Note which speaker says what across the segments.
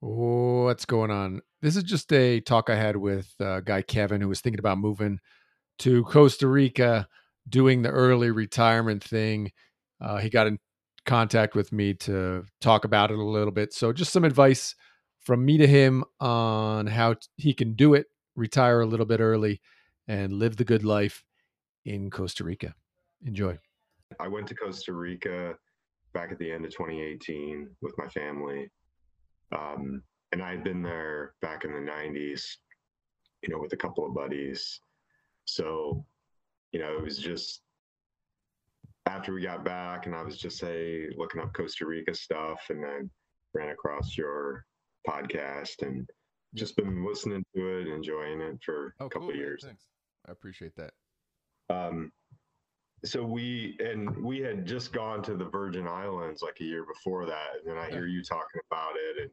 Speaker 1: What's going on? This is just a talk I had with uh, guy Kevin who was thinking about moving to Costa Rica, doing the early retirement thing. Uh, he got in contact with me to talk about it a little bit. So, just some advice from me to him on how t- he can do it, retire a little bit early, and live the good life in Costa Rica. Enjoy.
Speaker 2: I went to Costa Rica back at the end of 2018 with my family. Um, and I had been there back in the 90s, you know, with a couple of buddies. So, you know, it was just after we got back and I was just say looking up Costa Rica stuff and then ran across your podcast and just been listening to it enjoying it for
Speaker 1: Oh,
Speaker 2: a couple
Speaker 1: cool.
Speaker 2: of
Speaker 1: man.
Speaker 2: years.
Speaker 1: Thanks. I appreciate that.
Speaker 2: Um, so we and we had just gone to the Virgin Islands like a year before that, and then I hear you talking about it, and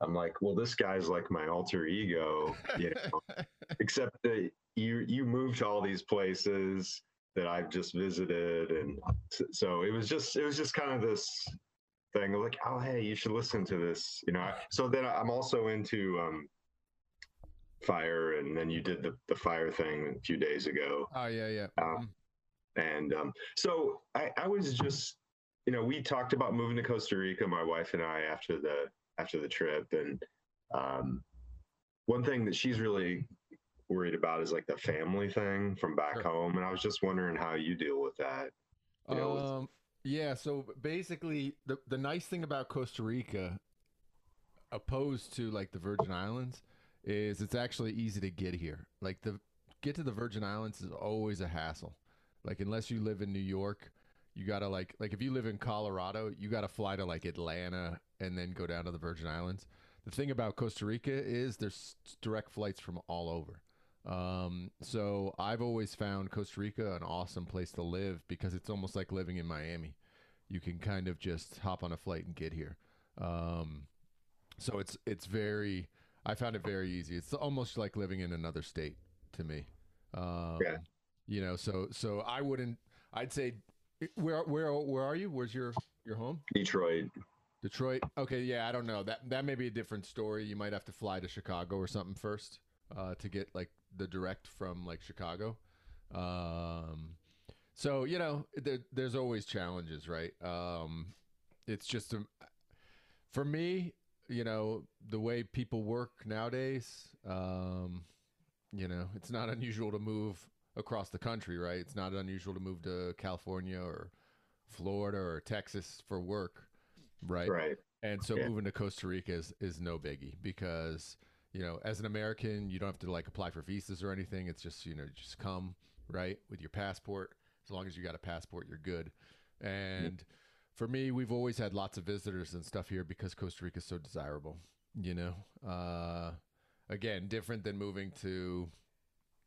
Speaker 2: I'm like, well, this guy's like my alter ego, you know. Except that you you moved to all these places that I've just visited, and so it was just it was just kind of this thing of like, oh hey, you should listen to this, you know. So then I'm also into um, fire, and then you did the the fire thing a few days ago.
Speaker 1: oh, yeah, yeah.
Speaker 2: Uh,
Speaker 1: Mhm.
Speaker 2: And um, so I, I was just, you know, we talked about moving to Costa Rica, my wife and I, after the after the trip. And um, one thing that she's really worried about is like the family thing from back
Speaker 1: Sure.
Speaker 2: home. And I was just wondering how you deal with that. You know, with-
Speaker 1: Um, yeah. So basically, the the nice thing about Costa Rica, opposed to like the Virgin Islands, is it's actually easy to get here. Like the get to the Virgin Islands is always a hassle. Like unless you live in New York, you gotta like like if you live in Colorado, you gotta fly to like Atlanta and then go down to the Virgin Islands. The thing about Costa Rica is there's direct flights from all over. Um, so I've always found Costa Rica an awesome place to live because it's almost like living in Miami. You can kind of just hop on a flight and get here. Um, so it's it's very I found it very easy. It's almost like living in another state to me. Um,
Speaker 2: Yeah.
Speaker 1: You know, so so I wouldn't. I'd say where where where are you? Where's your your home?
Speaker 2: Detroit.
Speaker 1: Detroit. Okay, yeah, I don't know. That that may be a different story. You might have to fly to Chicago or something first uh, to get like the direct from like Chicago. Um, so you know, there, there's always challenges, right? Um, it's just a, for me, you know, the way people work nowadays. Um, you know, it's not unusual to move across the country, right? It's not unusual to move to California or Florida or Texas for work, right?
Speaker 2: Right.
Speaker 1: And so
Speaker 2: Yeah.
Speaker 1: moving to Costa Rica is, is no biggie because, you know, as an American, you don't have to like apply for visas or anything. It's just, you know, just come, right, with your passport. As long as you got a passport, you're good. And for me, we've always had lots of visitors and stuff here because Costa Rica is so desirable, you know. Uh, again, different than moving to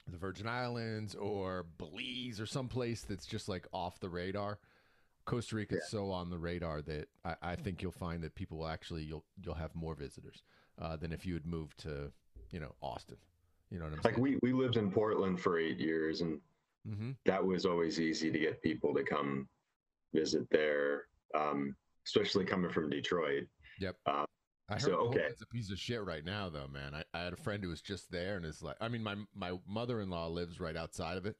Speaker 1: the Virgin Islands or Belize or someplace that's just like off the radar. Costa Rica is so on the radar that I, I think you'll find that people will actually you'll you'll have more visitors uh, than if you had moved to you know Austin. You know what I'm
Speaker 2: Like
Speaker 1: saying?
Speaker 2: we, we lived in Portland for eight years and
Speaker 1: mm-hmm.
Speaker 2: that was always easy to get people to come visit there. Um, especially coming from Detroit.
Speaker 1: Yep.
Speaker 2: Uh,
Speaker 1: I heard
Speaker 2: so, okay.
Speaker 1: Portland's a piece of shit right now, though, man. I, I had a friend who was just there and is like, I mean, my my mother in law lives right outside of it.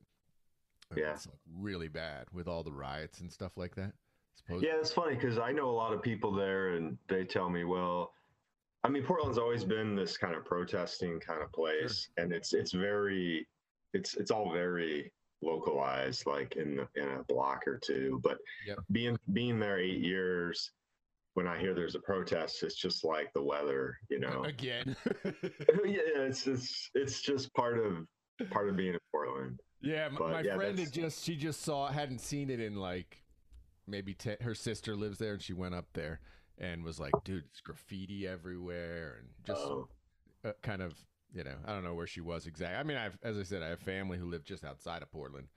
Speaker 2: Yeah.
Speaker 1: it's like really bad with all the riots and stuff like that. Suppose.
Speaker 2: Yeah, it's funny because I know a lot of people there, and they tell me, well, I mean, Portland's always been this kind of protesting kind of place, and it's it's very, it's it's all very localized, like in the, in a block or two. But
Speaker 1: Yep.
Speaker 2: being being there eight years, when I hear there's a protest, it's just like the weather, you know.
Speaker 1: Again.
Speaker 2: yeah, it's it's it's just part of part of being in Portland.
Speaker 1: Yeah,
Speaker 2: But,
Speaker 1: my
Speaker 2: yeah,
Speaker 1: friend had just she just saw hadn't seen it in like maybe te- her sister lives there and she went up there and was like, dude, it's graffiti everywhere and just
Speaker 2: Oh,
Speaker 1: uh, kind of you know I don't know where she was exactly. I mean, I've as I said, I have family who live just outside of Portland,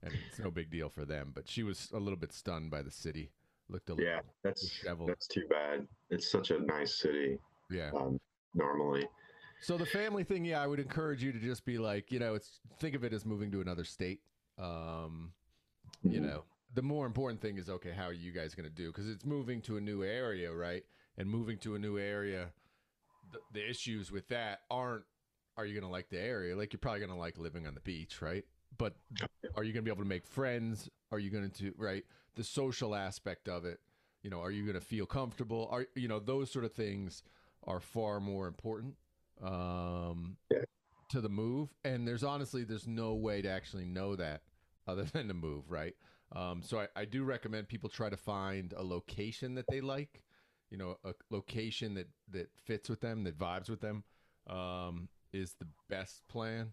Speaker 1: and it's no big deal for them. But she was a little bit stunned by the city. Looked a little
Speaker 2: yeah, that's
Speaker 1: disheveled.
Speaker 2: that's too bad. It's such a nice city.
Speaker 1: yeah.
Speaker 2: Um, normally.
Speaker 1: So the family thing, yeah, I would encourage you to just be like, you know, it's think of it as moving to another state. Um, you
Speaker 2: Mhm.
Speaker 1: know, the more important thing is okay, how are you guys going to do? Because it's moving to a new area, right? And moving to a new area, the, the issues with that aren't are you going to like the area? Like you're probably going to like living on the beach, right? But are you going to be able to make friends? Are you going to right the social aspect of it? You know, are you going to feel comfortable? Are you know those sort of things are far more important um,
Speaker 2: Yeah.
Speaker 1: to the move. And there's honestly there's no way to actually know that other than to move, right? Um, so I, I do recommend people try to find a location that they like, you know, a location that that fits with them, that vibes with them, um, is the best plan.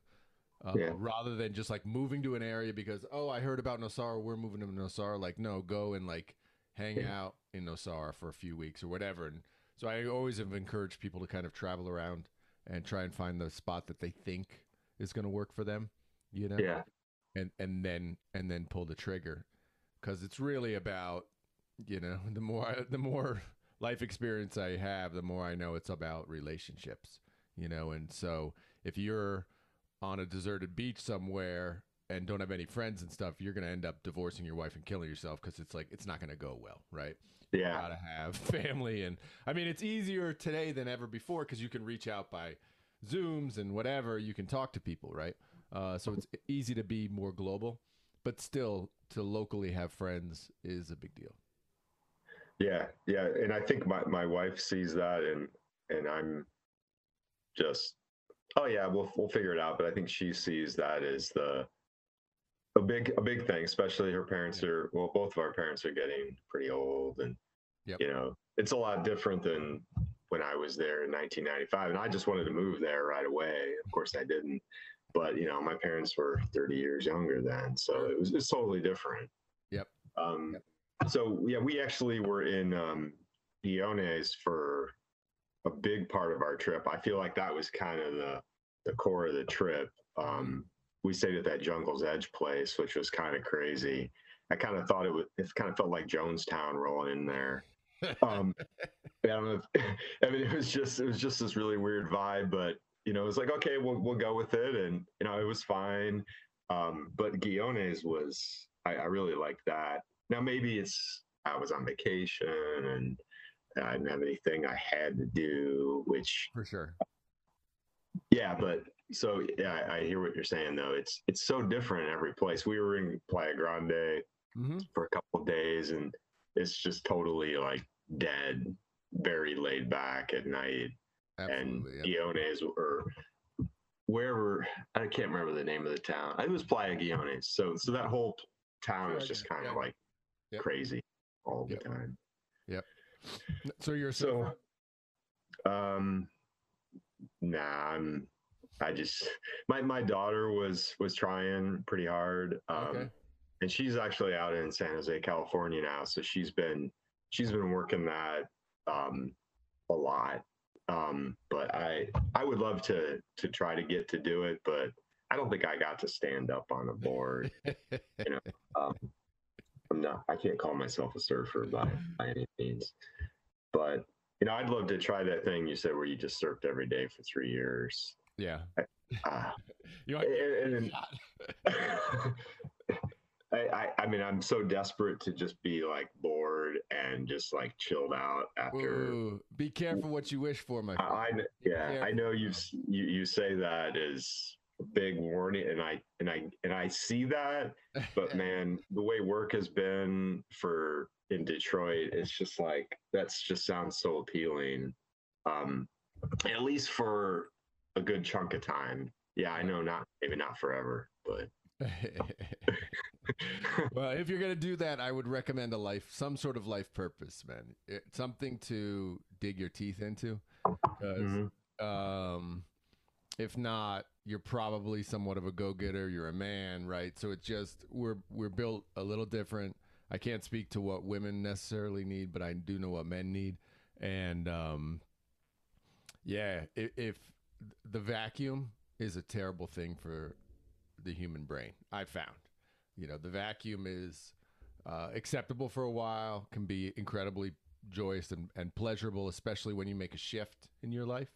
Speaker 1: Uh,
Speaker 2: Yeah.
Speaker 1: Rather than just like moving to an area because oh I heard about Nosara, we're moving to Nosara. Like no, go and like hang
Speaker 2: Yeah.
Speaker 1: out in Nosara for a few weeks or whatever. And so I always have encouraged people to kind of travel around and try and find the spot that they think is going to work for them. You know
Speaker 2: Yeah.
Speaker 1: and and then and then pull the trigger because it's really about you know the more the more life experience I have the more I know it's about relationships you know and so if you're on a deserted beach somewhere and don't have any friends and stuff you're going to end up divorcing your wife and killing yourself because it's like it's not going to go well right?
Speaker 2: Yeah.
Speaker 1: gotta have family and i mean it's easier today than ever before because you can reach out by zooms and whatever you can talk to people right? Uh, so it's easy to be more global but still to locally have friends is a big deal.
Speaker 2: Yeah, yeah, and I think my, my wife sees that, and and I'm just, oh yeah, we'll we'll figure it out. But I think she sees that as the a big a big thing, especially her parents are well, both of our parents are getting pretty old, and
Speaker 1: Yep.
Speaker 2: you know, it's a lot different than when I was there in 1995, and I just wanted to move there right away. Of course, I didn't, but you know, my parents were 30 years younger then, so it was it's totally different.
Speaker 1: Yep.
Speaker 2: Um,
Speaker 1: Yep.
Speaker 2: so yeah, we actually were in um, Guiones for a big part of our trip. I feel like that was kind of the the core of the trip. Um, we stayed at that Jungle's Edge place, which was kind of crazy. I kind of thought it was. It kind of felt like Jonestown rolling in there. Um, I don't know. If, I mean, it was just it was just this really weird vibe, but you know, it was like okay, we'll we'll go with it, and you know, it was fine. Um, but Guiones was I, I really liked that. Now maybe it's I was on vacation and I didn't have anything I had to do, which
Speaker 1: for sure
Speaker 2: yeah, but so yeah, I, hear what you're saying though. It's it's so different in every place. We were in Playa Grande
Speaker 1: mm-hmm.
Speaker 2: for a couple of days and it's just totally like dead, very laid back at night.
Speaker 1: absolutely
Speaker 2: and
Speaker 1: yeah.
Speaker 2: Guiones or wherever I can't remember the name of the town. It was Playa Guiones. So so that whole town is just kind of
Speaker 1: yeah.
Speaker 2: like
Speaker 1: Yep.
Speaker 2: crazy all the
Speaker 1: Yep.
Speaker 2: time.
Speaker 1: So you're
Speaker 2: So, um, nah, I'm. I just my my daughter was was trying pretty hard, um,
Speaker 1: Okay.
Speaker 2: and she's actually out in San Jose, California now. So she's been she's been working that um, a lot. Um, but I I would love to to try to get to do it, but I don't think I got to stand up on a board. You know, um, I'm not. I can't call myself a surfer by by any means, but you know, I'd love to try that thing you said where you just surfed every day for three years.
Speaker 1: yeah
Speaker 2: Ah,
Speaker 1: you want
Speaker 2: and, and- I, I I mean, I'm so desperate to just be like bored and just like chilled out after.
Speaker 1: Ooh, be careful what you wish for my
Speaker 2: I,
Speaker 1: friend.
Speaker 2: I kn- yeah. I know you you you say that is big warning, and I and I and I see that, but man, the way work has been for in Detroit, it's just like that's just sounds so appealing. Um, at least for a good chunk of time. Yeah, I know not maybe not forever, but
Speaker 1: well, if you're gonna do that, I would recommend a life, some sort of life purpose, man. It, something to dig your teeth into. 'Cause,
Speaker 2: Mhm.
Speaker 1: um, if not, you're probably somewhat of a go-getter. You're a man, right? So it's just we're we're built a little different. I can't speak to what women necessarily need, but I do know what men need. And um, yeah, if, if the vacuum is a terrible thing for the human brain, I found. You know, the vacuum is uh, acceptable for a while, can be incredibly joyous and, and pleasurable, especially when you make a shift in your life.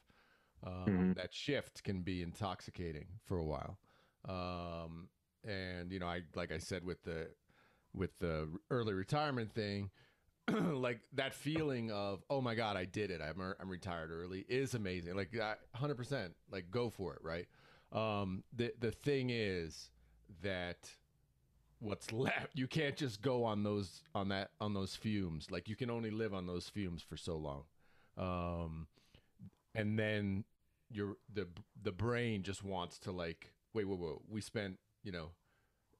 Speaker 1: Um,
Speaker 2: Mhm.
Speaker 1: That shift can be intoxicating for a while. Um, and you know, I like I said with the with the early retirement thing, like that feeling of oh my god I did it. I'm I'm retired early is amazing. Like hundred percent like go for it right? Um the the thing is that what's left you can't just go on those on that on those fumes. Like you can only live on those fumes for so long. Um and then your the the brain just wants to like wait wait wait we spent you know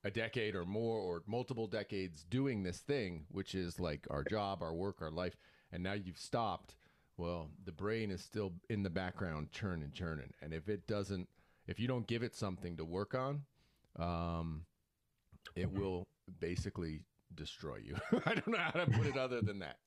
Speaker 1: a decade or more or multiple decades doing this thing which is like our job our work our life and now you've stopped. Well the brain is still in the background churning churning. And if it doesn't if you don't give it something to work on um it will basically destroy you. I don't know how to put it other than that.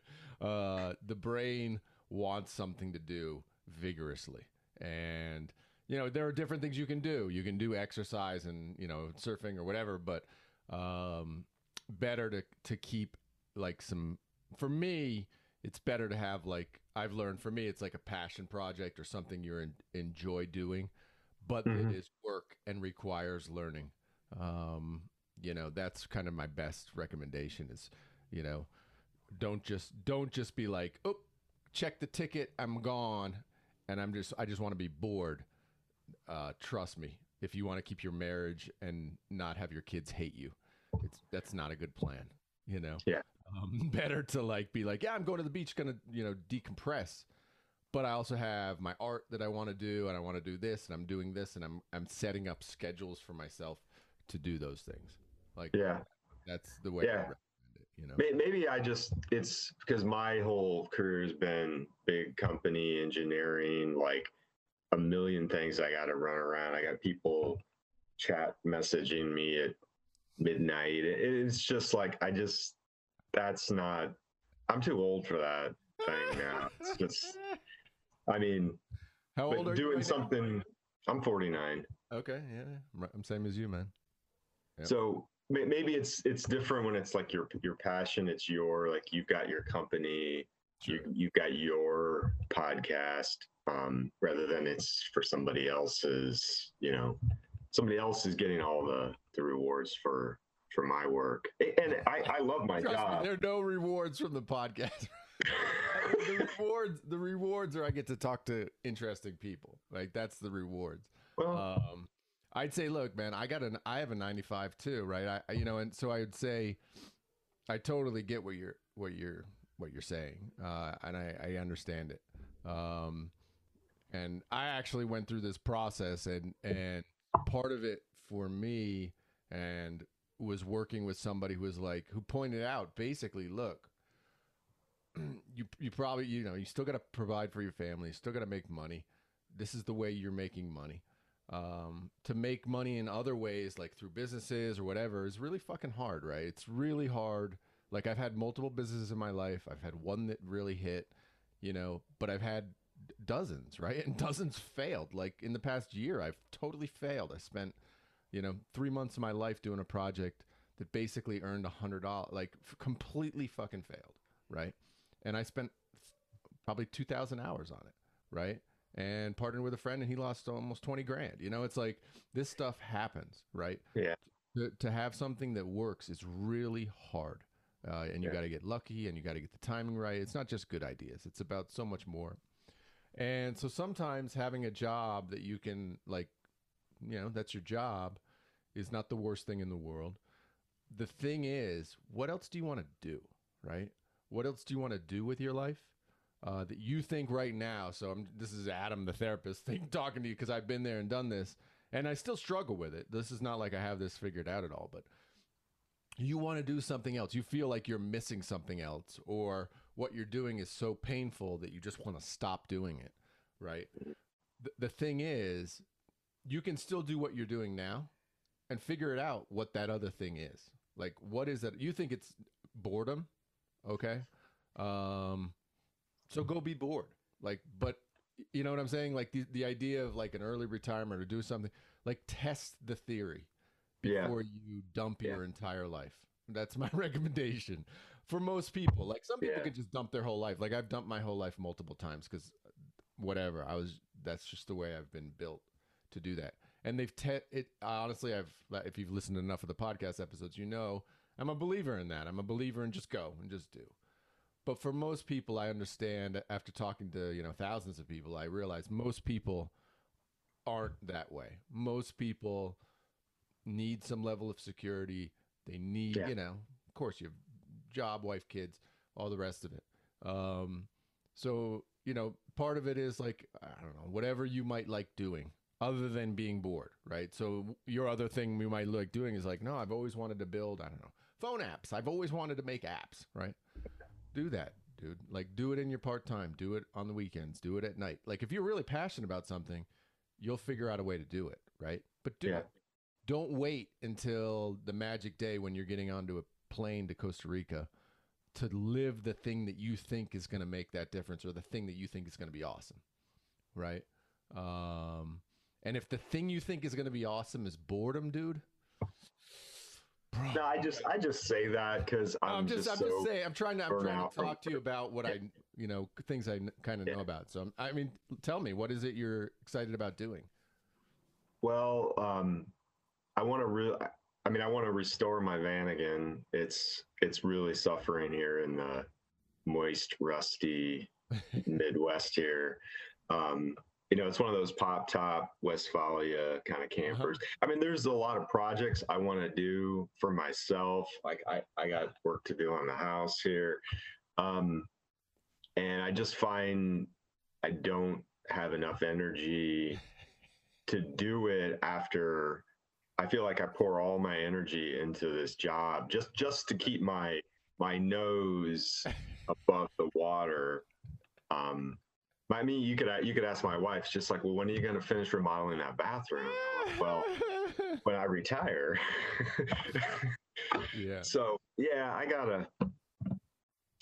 Speaker 1: Uh the brain wants something to do vigorously. And you know there are different things you can do. You can do exercise and you know surfing or whatever but um better to to keep like some for me it's better to have like i've learned for me it's like a passion project or something you in, enjoy doing but
Speaker 2: Mhm.
Speaker 1: it is work and requires learning. Um you know that's kind of my best recommendation is you know don't just don't just be like oh check the ticket i'm gone and i'm just i just want to be bored uh, trust me, if you want to keep your marriage and not have your kids hate you, it's that's not a good plan. You know.
Speaker 2: Yeah.
Speaker 1: Um, better to like be like, yeah, I'm going to the beach, gonna you know decompress, but I also have my art that I want to do, and I want to do this, and I'm doing this, and I'm I'm setting up schedules for myself to do those things. Like,
Speaker 2: Yeah.
Speaker 1: that's the way.
Speaker 2: Yeah.
Speaker 1: You know.
Speaker 2: Maybe I just, it's because my whole career has been big company engineering, like a million things I got to run around. I got people chat messaging me at midnight. It's just like, I just, that's not, I'm too old for that thing now. It's just, I mean,
Speaker 1: How old are you?
Speaker 2: doing
Speaker 1: right now?
Speaker 2: something, I'm 49.
Speaker 1: Okay, yeah, I'm- same as you, man. Yep.
Speaker 2: So maybe it's it's different when it's like your your passion. It's your like you've got your company, you you've got your podcast, um, rather than it's for somebody else's. You know, somebody else is getting all the the rewards for for my work, and I I love my
Speaker 1: Trust me,
Speaker 2: job.
Speaker 1: there are no rewards from the podcast. the rewards, the rewards are I get to talk to interesting people. Like that's the rewards.
Speaker 2: well,
Speaker 1: Um, I'd say, look, man, I got an, I have a 95 too, right? I, you know, and so I would say, I totally get what you're, what you're, what you're saying, uh, and I, I understand it. Um, and I actually went through this process, and and part of it for me, and was working with somebody who was like, who pointed out, basically, look, you you probably you know you still got to provide for your family, still got to make money. This is the way you're making money. Um, to make money in other ways, like through businesses or whatever, is really fucking hard, right? It's really hard. Like I've had multiple businesses in my life. I've had one that really hit, you know, but I've had dozens, right? And dozens failed. Like in the past year, I've totally failed. I spent, you know, three months of my life doing a project that basically earned a hundred dollars, like f- completely fucking failed, right? And I spent probably 2000 hours on it right and partnered with a friend and he lost almost 20 grand. You know it's like this stuff happens right?
Speaker 2: Yeah.
Speaker 1: to, to have something that works is really hard uh, and you
Speaker 2: Yeah.
Speaker 1: got to get lucky and you got to get the timing right. It's not just good ideas. It's about so much more. And so sometimes having a job that you can like you know that's your job is not the worst thing in the world. The thing is what else do you want to do right? What else do you want to do with your life uh, that you think right now? So I'm, this is Adam, the therapist, thing talking to you because I've been there and done this, and I still struggle with it. This is not like I have this figured out at all, but you want to do something else. You feel like you're missing something else, or what you're doing is so painful that you just want to stop doing it, right? The, the thing is, you can still do what you're doing now and figure it out what that other thing is. Like, what is that? You think it's boredom? Okay. Um, so go be bored. Like, but you know what I'm saying? Like the, the idea of like an early retirement or do something like test the theory
Speaker 2: Yeah.
Speaker 1: before you dump
Speaker 2: Yeah.
Speaker 1: your entire life. That's my recommendation for most people. Like some people
Speaker 2: Yeah.
Speaker 1: could just dump their whole life. Like I've dumped my whole life multiple times because whatever I was. That's just the way I've been built to do that. And they've te- it honestly. I've if you've listened to enough of the podcast episodes, you know I'm a believer in that. I'm a believer in just go and just do. But for most people, I understand after talking to you know thousands of people, I realize most people aren't that way. Most people need some level of security. They need,
Speaker 2: Yeah.
Speaker 1: you know, of course, you have job, wife, kids, all the rest of it. Um, so you know, part of it is like I don't know, whatever you might like doing, other than being bored, right? So your other thing we might like doing is like, no, I've always wanted to build, I don't know, phone apps. I've always wanted to make apps, right? Do that, dude. Like, do it in your part time. Do it on the weekends. Do it at night. Like, if you're really passionate about something, you'll figure out a way to do it, right? But do
Speaker 2: Yeah.
Speaker 1: it. Don't wait until the magic day when you're getting onto a plane to Costa Rica to live the thing that you think is going to make that difference or the thing that you think is going to be awesome, right? Um, and if the thing you think is going to be awesome is boredom, dude, bro,
Speaker 2: No, I just I just say that because I'm,
Speaker 1: I'm just,
Speaker 2: just,
Speaker 1: I'm
Speaker 2: so
Speaker 1: just saying. I'm trying to, I'm trying to talk to you about what I, you know, things I kind of know about. So, I'm, I mean, tell me, what is it you're excited about doing?
Speaker 2: Well, um, I want to re- I mean, I want to restore my van again. It's it's really suffering here in the moist, rusty Midwest here. Um, you know, it's one of those pop top Westfalia kind of campers. I mean, there's a lot of projects I want to do for myself. Like I, I got work to do on the house here. Um, and I just find I don't have enough energy to do it after I feel like I pour all my energy into this job just just to keep my my nose above the water. Um, I mean, you could you could ask my wife. Just like, well, when are you going to finish remodeling that bathroom? Well, when I retire.
Speaker 1: yeah,
Speaker 2: so yeah, I gotta.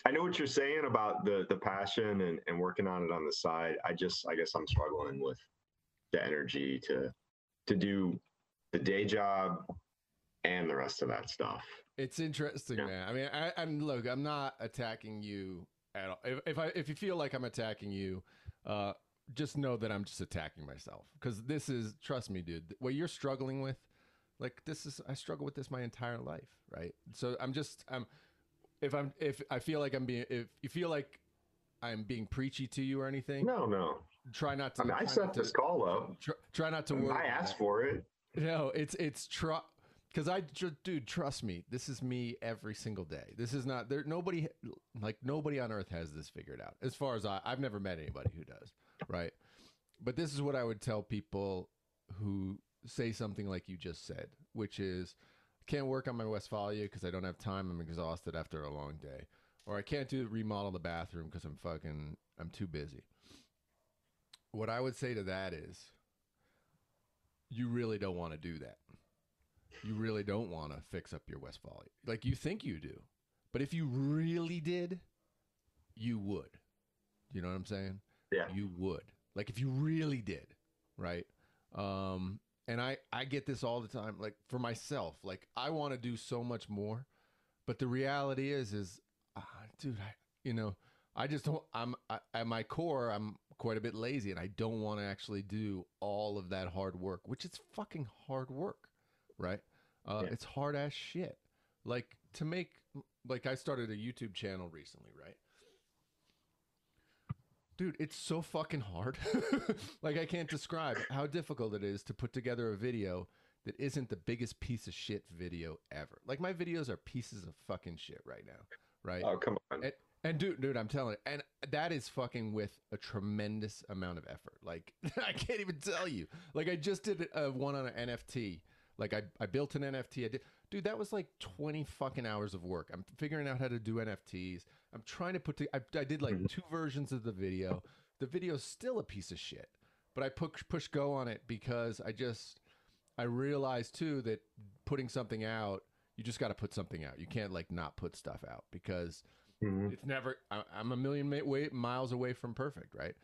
Speaker 2: I know what you're saying about the the passion and, and working on it on the side. I just I guess I'm struggling with the energy to to do the day job and the rest of that stuff.
Speaker 1: it's interesting,
Speaker 2: Yeah.
Speaker 1: man. I mean, I, I'm look, I'm not attacking you at all. If, if I, if you feel like I'm attacking you, uh, just know that I'm just attacking myself because this is, trust me, dude, what you're struggling with, like this is, I struggle with this my entire life, right? So I'm just, I'm, if I'm, if I feel like I'm being, if you feel like I'm being preachy to you or anything,
Speaker 2: No, no.
Speaker 1: try not to.
Speaker 2: I mean, I set
Speaker 1: not to-
Speaker 2: this call up.
Speaker 1: Try, try not to worry.
Speaker 2: I asked for it.
Speaker 1: No, it's it's tr because I dude, trust me, this is me every single day. This is not there. Nobody like nobody on earth has this figured out. As far as I, I've never met anybody who does. Right, but this is what I would tell people who say something like you just said, which is, can't work on my Westfalia because I don't have time. I'm exhausted after a long day, or I can't do remodel the bathroom because I'm fucking I'm too busy. What I would say to that is, you really don't want to do that. You really don't want to fix up your Westfalia. Like you think you do. But if you really did, you would. You know what I'm saying?
Speaker 2: Yeah.
Speaker 1: You would. Like if you really did, right? Um and I I get this all the time like for myself. Like I want to do so much more, but the reality is is uh, dude, I you know, I just don't I'm I, at my core I'm quite a bit lazy and I don't want to actually do all of that hard work, which is fucking hard work, right? Uh,
Speaker 2: Yeah.
Speaker 1: It's hard ass shit. Like to make, like I started a YouTube channel recently, right? Dude, it's so fucking hard. like I can't describe how difficult it is to put together a video that isn't the biggest piece of shit video ever. Like my videos are pieces of fucking shit right now, right?
Speaker 2: Oh, come on.
Speaker 1: And, and dude, dude, I'm telling you, and that is fucking with a tremendous amount of effort. Like I can't even tell you. Like I just did uh, one on an NFT. Like I, I built an NFT. I did, dude. That was like 20 fucking hours of work. I'm figuring out how to do NFTs. I'm trying to put. To, I, I did like
Speaker 2: Mhm.
Speaker 1: two versions of the video. The video's still a piece of shit, but I push push go on it because I just I realized too that putting something out, you just got to put something out. You can't like not put stuff out because
Speaker 2: Mhm.
Speaker 1: it's never. I, I'm a million miles away from perfect, right?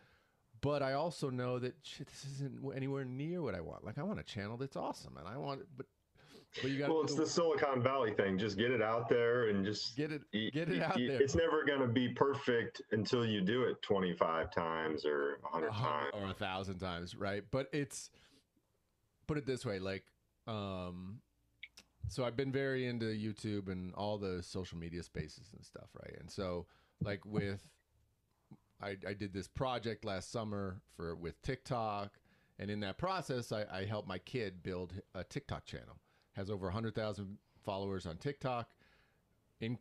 Speaker 1: But I also know that shit, this isn't anywhere near what I want. Like I want a channel that's awesome, and I want, but but you got
Speaker 2: Well, it's the Silicon Valley thing. Just get it out there and just
Speaker 1: get it get it out there.
Speaker 2: It's never going to be perfect until you do it 25 times or 100
Speaker 1: a hundred
Speaker 2: times.
Speaker 1: or a thousand times, right? But it's put it this way, like um so I've been very into YouTube and all the social media spaces and stuff, right? And so like with I, I did this project last summer for with TikTok, and in that process, I, I helped my kid build a TikTok channel. Has over hundred thousand followers on TikTok. In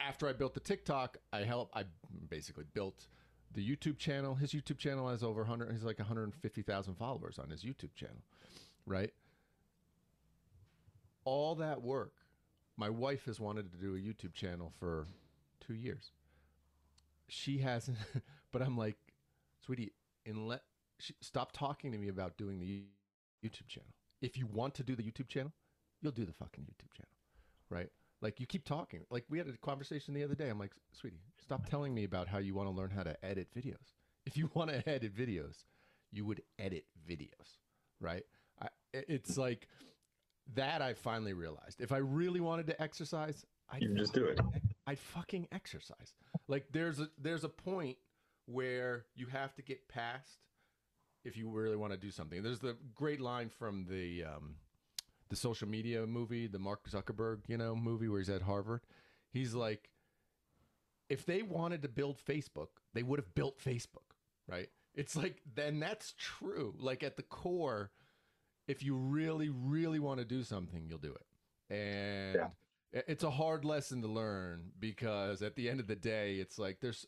Speaker 1: after I built the TikTok, I helped. I basically built the YouTube channel. His YouTube channel has over hundred. He's like one hundred fifty thousand followers on his YouTube channel, right? All that work. My wife has wanted to do a YouTube channel for two years she hasn't but i'm like sweetie unless she, stop talking to me about doing the youtube channel. If you want to do the youtube channel you'll do the fucking youtube channel right? Like you keep talking. Like we had a conversation the other day. I'm like sweetie stop telling me about how you want to learn how to edit videos. If you want to edit videos you would edit videos right? I, it's like that i finally realized. If i really wanted to exercise i
Speaker 2: just do it.
Speaker 1: I'd fucking exercise. Like there's a there's a point where you have to get past if you really want to do something. There's the great line from the um, the social media movie, the Mark Zuckerberg, you know, movie where he's at Harvard. He's like, if they wanted to build Facebook, they would have built Facebook, right? It's like then that's true. Like at the core, if you really, really want to do something, you'll do it. And
Speaker 2: Yeah.
Speaker 1: It- it's a hard lesson to learn because at the end of the day, it's like there's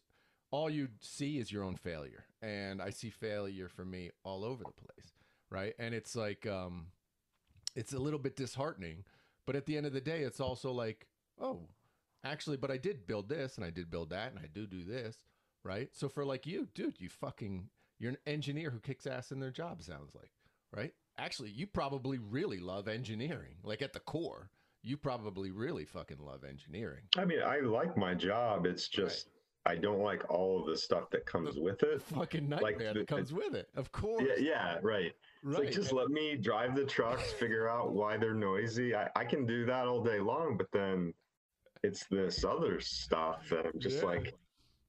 Speaker 1: all you see is your own failure. And I see failure for me all over the place, right? And it's like um it's a little bit disheartening, but at the end of the day, it's also like, oh, actually, but I did build this and I did build that and I do do this, right? So for like you, dude, you fucking you're an engineer who kicks ass in their job sounds like, right? Actually, you probably really love engineering. Like at the core, you probably really fucking love engineering.
Speaker 2: I mean, I like my job. It's just I don't like all of the stuff that comes with it.
Speaker 1: Fucking nightmare
Speaker 2: the-
Speaker 1: that comes with it. Of course.
Speaker 2: Yeah, yeah, right.
Speaker 1: Right.
Speaker 2: like just let me drive the trucks, figure out why they're noisy. I, I can do that all day long, but then it's this other stuff that I'm just
Speaker 1: Yeah.
Speaker 2: like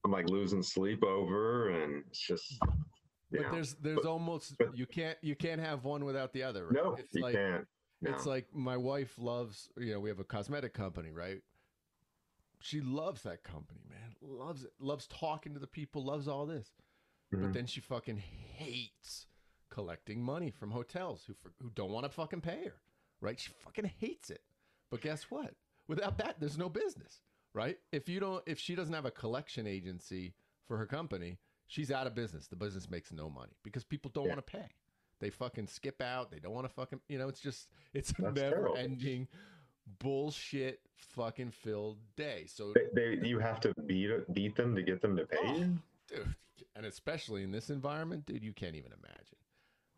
Speaker 2: I'm like losing sleep over and it's just
Speaker 1: but there's there's almost
Speaker 2: but-
Speaker 1: you can't you can't have one without the other. Right?
Speaker 2: no,
Speaker 1: it's
Speaker 2: you
Speaker 1: like
Speaker 2: can't. No.
Speaker 1: It's like my wife loves, you know, we have a cosmetic company, right? She loves that company, man. Loves it. Loves talking to the people, loves all this. But
Speaker 2: Mhm.
Speaker 1: then she fucking hates collecting money from hotels who who don't want to fucking pay her, right? She fucking hates it. But guess what? Without that, there's no business, right? If you don't if she doesn't have a collection agency for her company, she's out of business. The business makes no money because people don't
Speaker 2: Yeah.
Speaker 1: want to pay. They fucking skip out. They don't want to fucking, you know, it's just, it's a never ending bullshit fucking filled day. So,
Speaker 2: they, they you have to beat beat them to get them to pay
Speaker 1: Oh, dude, and especially in this environment, dude, you can't even imagine.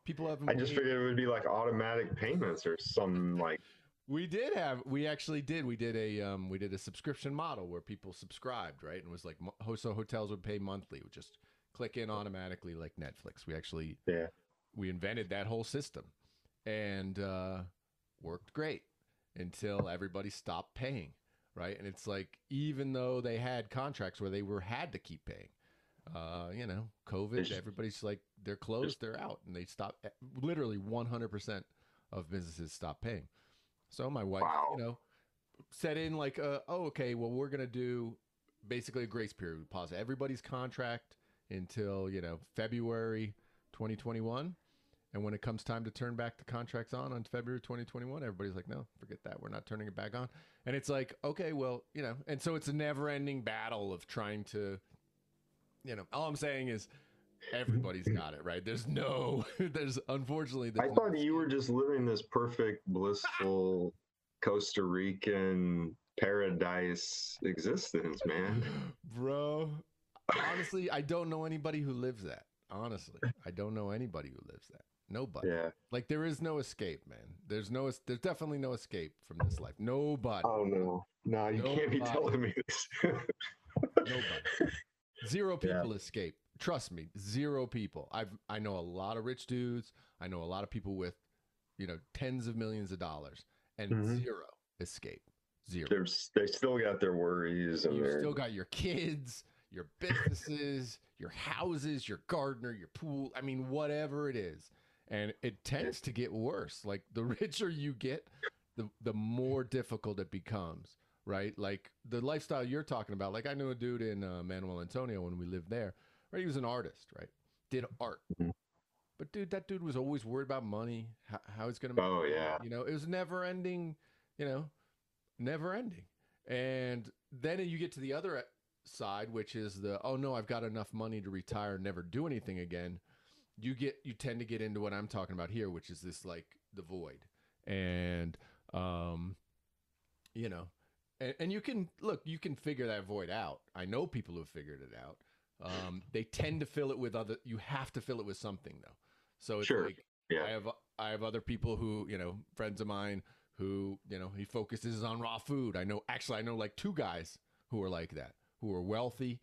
Speaker 1: People have.
Speaker 2: I just figured it would be like automatic payments or some like
Speaker 1: We did have. We actually did. We did a. Um, we did a subscription model where people subscribed, right? And it was like so hotels would pay monthly. Would just click in automatically like Netflix. We actually
Speaker 2: yeah.
Speaker 1: We invented that whole system, and uh, worked great until everybody stopped paying, right? And it's like even though they had contracts where they were had to keep paying, uh, you know, COVID, everybody's like they're closed, they're out, and they stop. Literally, one hundred percent of businesses stop paying. So my wife,
Speaker 2: Wow.
Speaker 1: you know, set in like, uh, oh, okay, well, we're gonna do basically a grace period. We pause everybody's contract until you know February 2021. And when it comes time to turn back the contracts on on February 2021, everybody's like, no, forget that. We're not turning it back on. And it's like, okay, well, you know, and so it's a never ending battle of trying to, you know, all I'm saying is everybody's got it, right? There's no, there's unfortunately,
Speaker 2: I
Speaker 1: there's
Speaker 2: thought you were just living this perfect, blissful Costa Rican paradise existence, man.
Speaker 1: bro. Honestly, I don't know anybody who lives that. Honestly, I don't know anybody who lives that. Nobody.
Speaker 2: Yeah.
Speaker 1: Like there is no escape, man. There's no. There's definitely no escape from this life. Nobody.
Speaker 2: Oh no, no, you can't be telling me this.
Speaker 1: Nobody. Zero
Speaker 2: Yeah.
Speaker 1: people escape. Trust me, zero people. I've I know a lot of rich dudes. I know a lot of people with, you know, tens of millions of dollars, and
Speaker 2: Mhm.
Speaker 1: zero escape. Zero.
Speaker 2: There's, they still got their worries
Speaker 1: You've
Speaker 2: their
Speaker 1: still got your kids, your businesses, your houses, your gardener, your pool. I mean, whatever it is. And it tends to get worse. Like the richer you get, the the more difficult it becomes right? Like the lifestyle you're talking about. Like I knew a dude in uh, Manuel Antonio when we lived there, right? He was an artist, right? Did art.
Speaker 2: Mhm.
Speaker 1: But dude, that dude was always worried about money, how, how he's going to
Speaker 2: Oh yeah.
Speaker 1: you know, it was never ending, you know, never ending. And then you get to the other e, side, which is the, oh no, I've got enough money to retire and never do anything again. You get, you tend to get into what I'm talking about here, which is this like the void. And, um, you know, and, and you can look, you can figure that void out. I know people who've figured it out. Um, they tend to fill it with other, you have to fill it with something though. So it's
Speaker 2: Sure.
Speaker 1: like,
Speaker 2: Yeah.
Speaker 1: I have I have other people who you know friends of mine who you know he focuses on raw food. I know actually I know like two guys who are like that who are wealthy,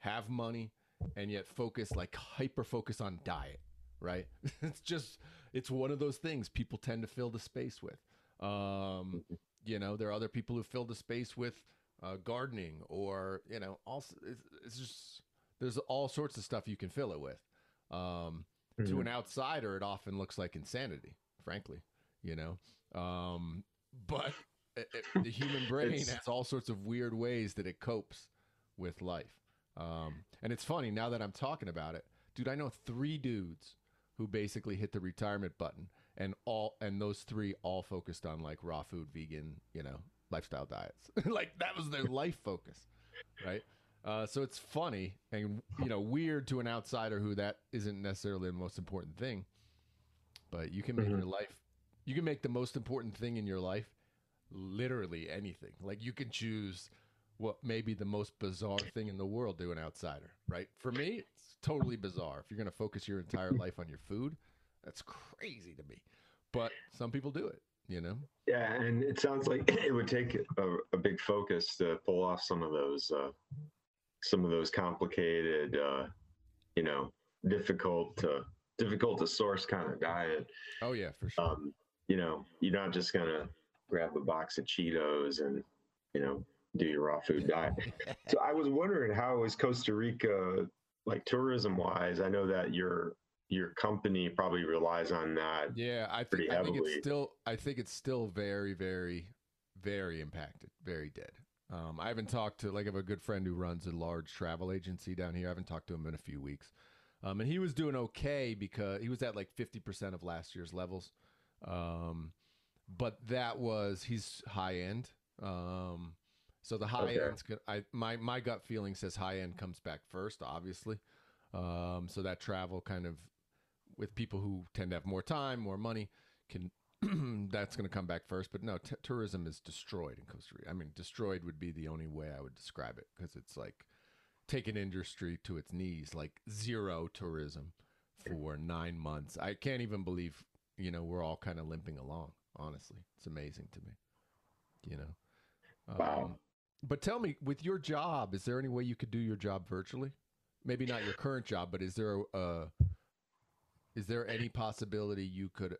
Speaker 1: have money, and yet focus like hyper focus on diet. Right? it's just it's one of those things people tend to fill the space with. Um, you know, there are other people who fill the space with uh, gardening or you know also it's, it's just there's all sorts of stuff you can fill it with. Um, to
Speaker 2: Mhm.
Speaker 1: an outsider, it often looks like insanity, frankly, you know. Um, but it, it- the human brain has all sorts of weird ways that it copes with life. Um, and it's funny now that I'm talking about it, dude. I know three dudes who basically hit the retirement button, and all and those three all focused on like raw food, vegan, you know, lifestyle diets. like that was their life focus, right? Uh, so it's funny and you know weird to an outsider who that isn't necessarily the most important thing. But you can make
Speaker 2: Mhm.
Speaker 1: your life, you can make the most important thing in your life literally anything. Like you can choose what may be the most bizarre thing in the world to an outsider, right? For me, it's totally bizarre. If you're going to focus your entire life on your food, that's crazy to me. But some people do it, you know?
Speaker 2: Yeah, and it sounds like it would take a, a big focus to pull off some of those, uh, some of those complicated, uh, you know, difficult to difficult to source kind of diet.
Speaker 1: Oh, yeah, for sure.
Speaker 2: Um, you know, you're not just gonna grab a box of Cheetos and, you know, do your raw food diet. so I was wondering how is Costa Rica like tourism wise? I know that your your company probably relies on that.
Speaker 1: Yeah, I think I think it's still I think it's still very very very impacted, very dead. Um, I haven't talked to like I have a good friend who runs a large travel agency down here. I haven't talked to him in a few weeks, um, and he was doing okay because he was at like fifty percent of last year's levels. Um, but that was he's high end. Um, so the high
Speaker 2: Okay.
Speaker 1: end's I my my gut feeling says high end comes back first, obviously. Um, so that travel kind of with people who tend to have more time, more money, can that's going to come back first. But no, t- tourism is destroyed in Costa Rica. I mean, destroyed would be the only way I would describe it because it's like taking industry to its knees, like zero tourism for nine months. I can't even believe you know we're all kind of limping along. Honestly, it's amazing to me. You know.
Speaker 2: Wow.
Speaker 1: But tell me, with your job, is there any way you could do your job virtually? Maybe not your current job, but is there a, is there any possibility you could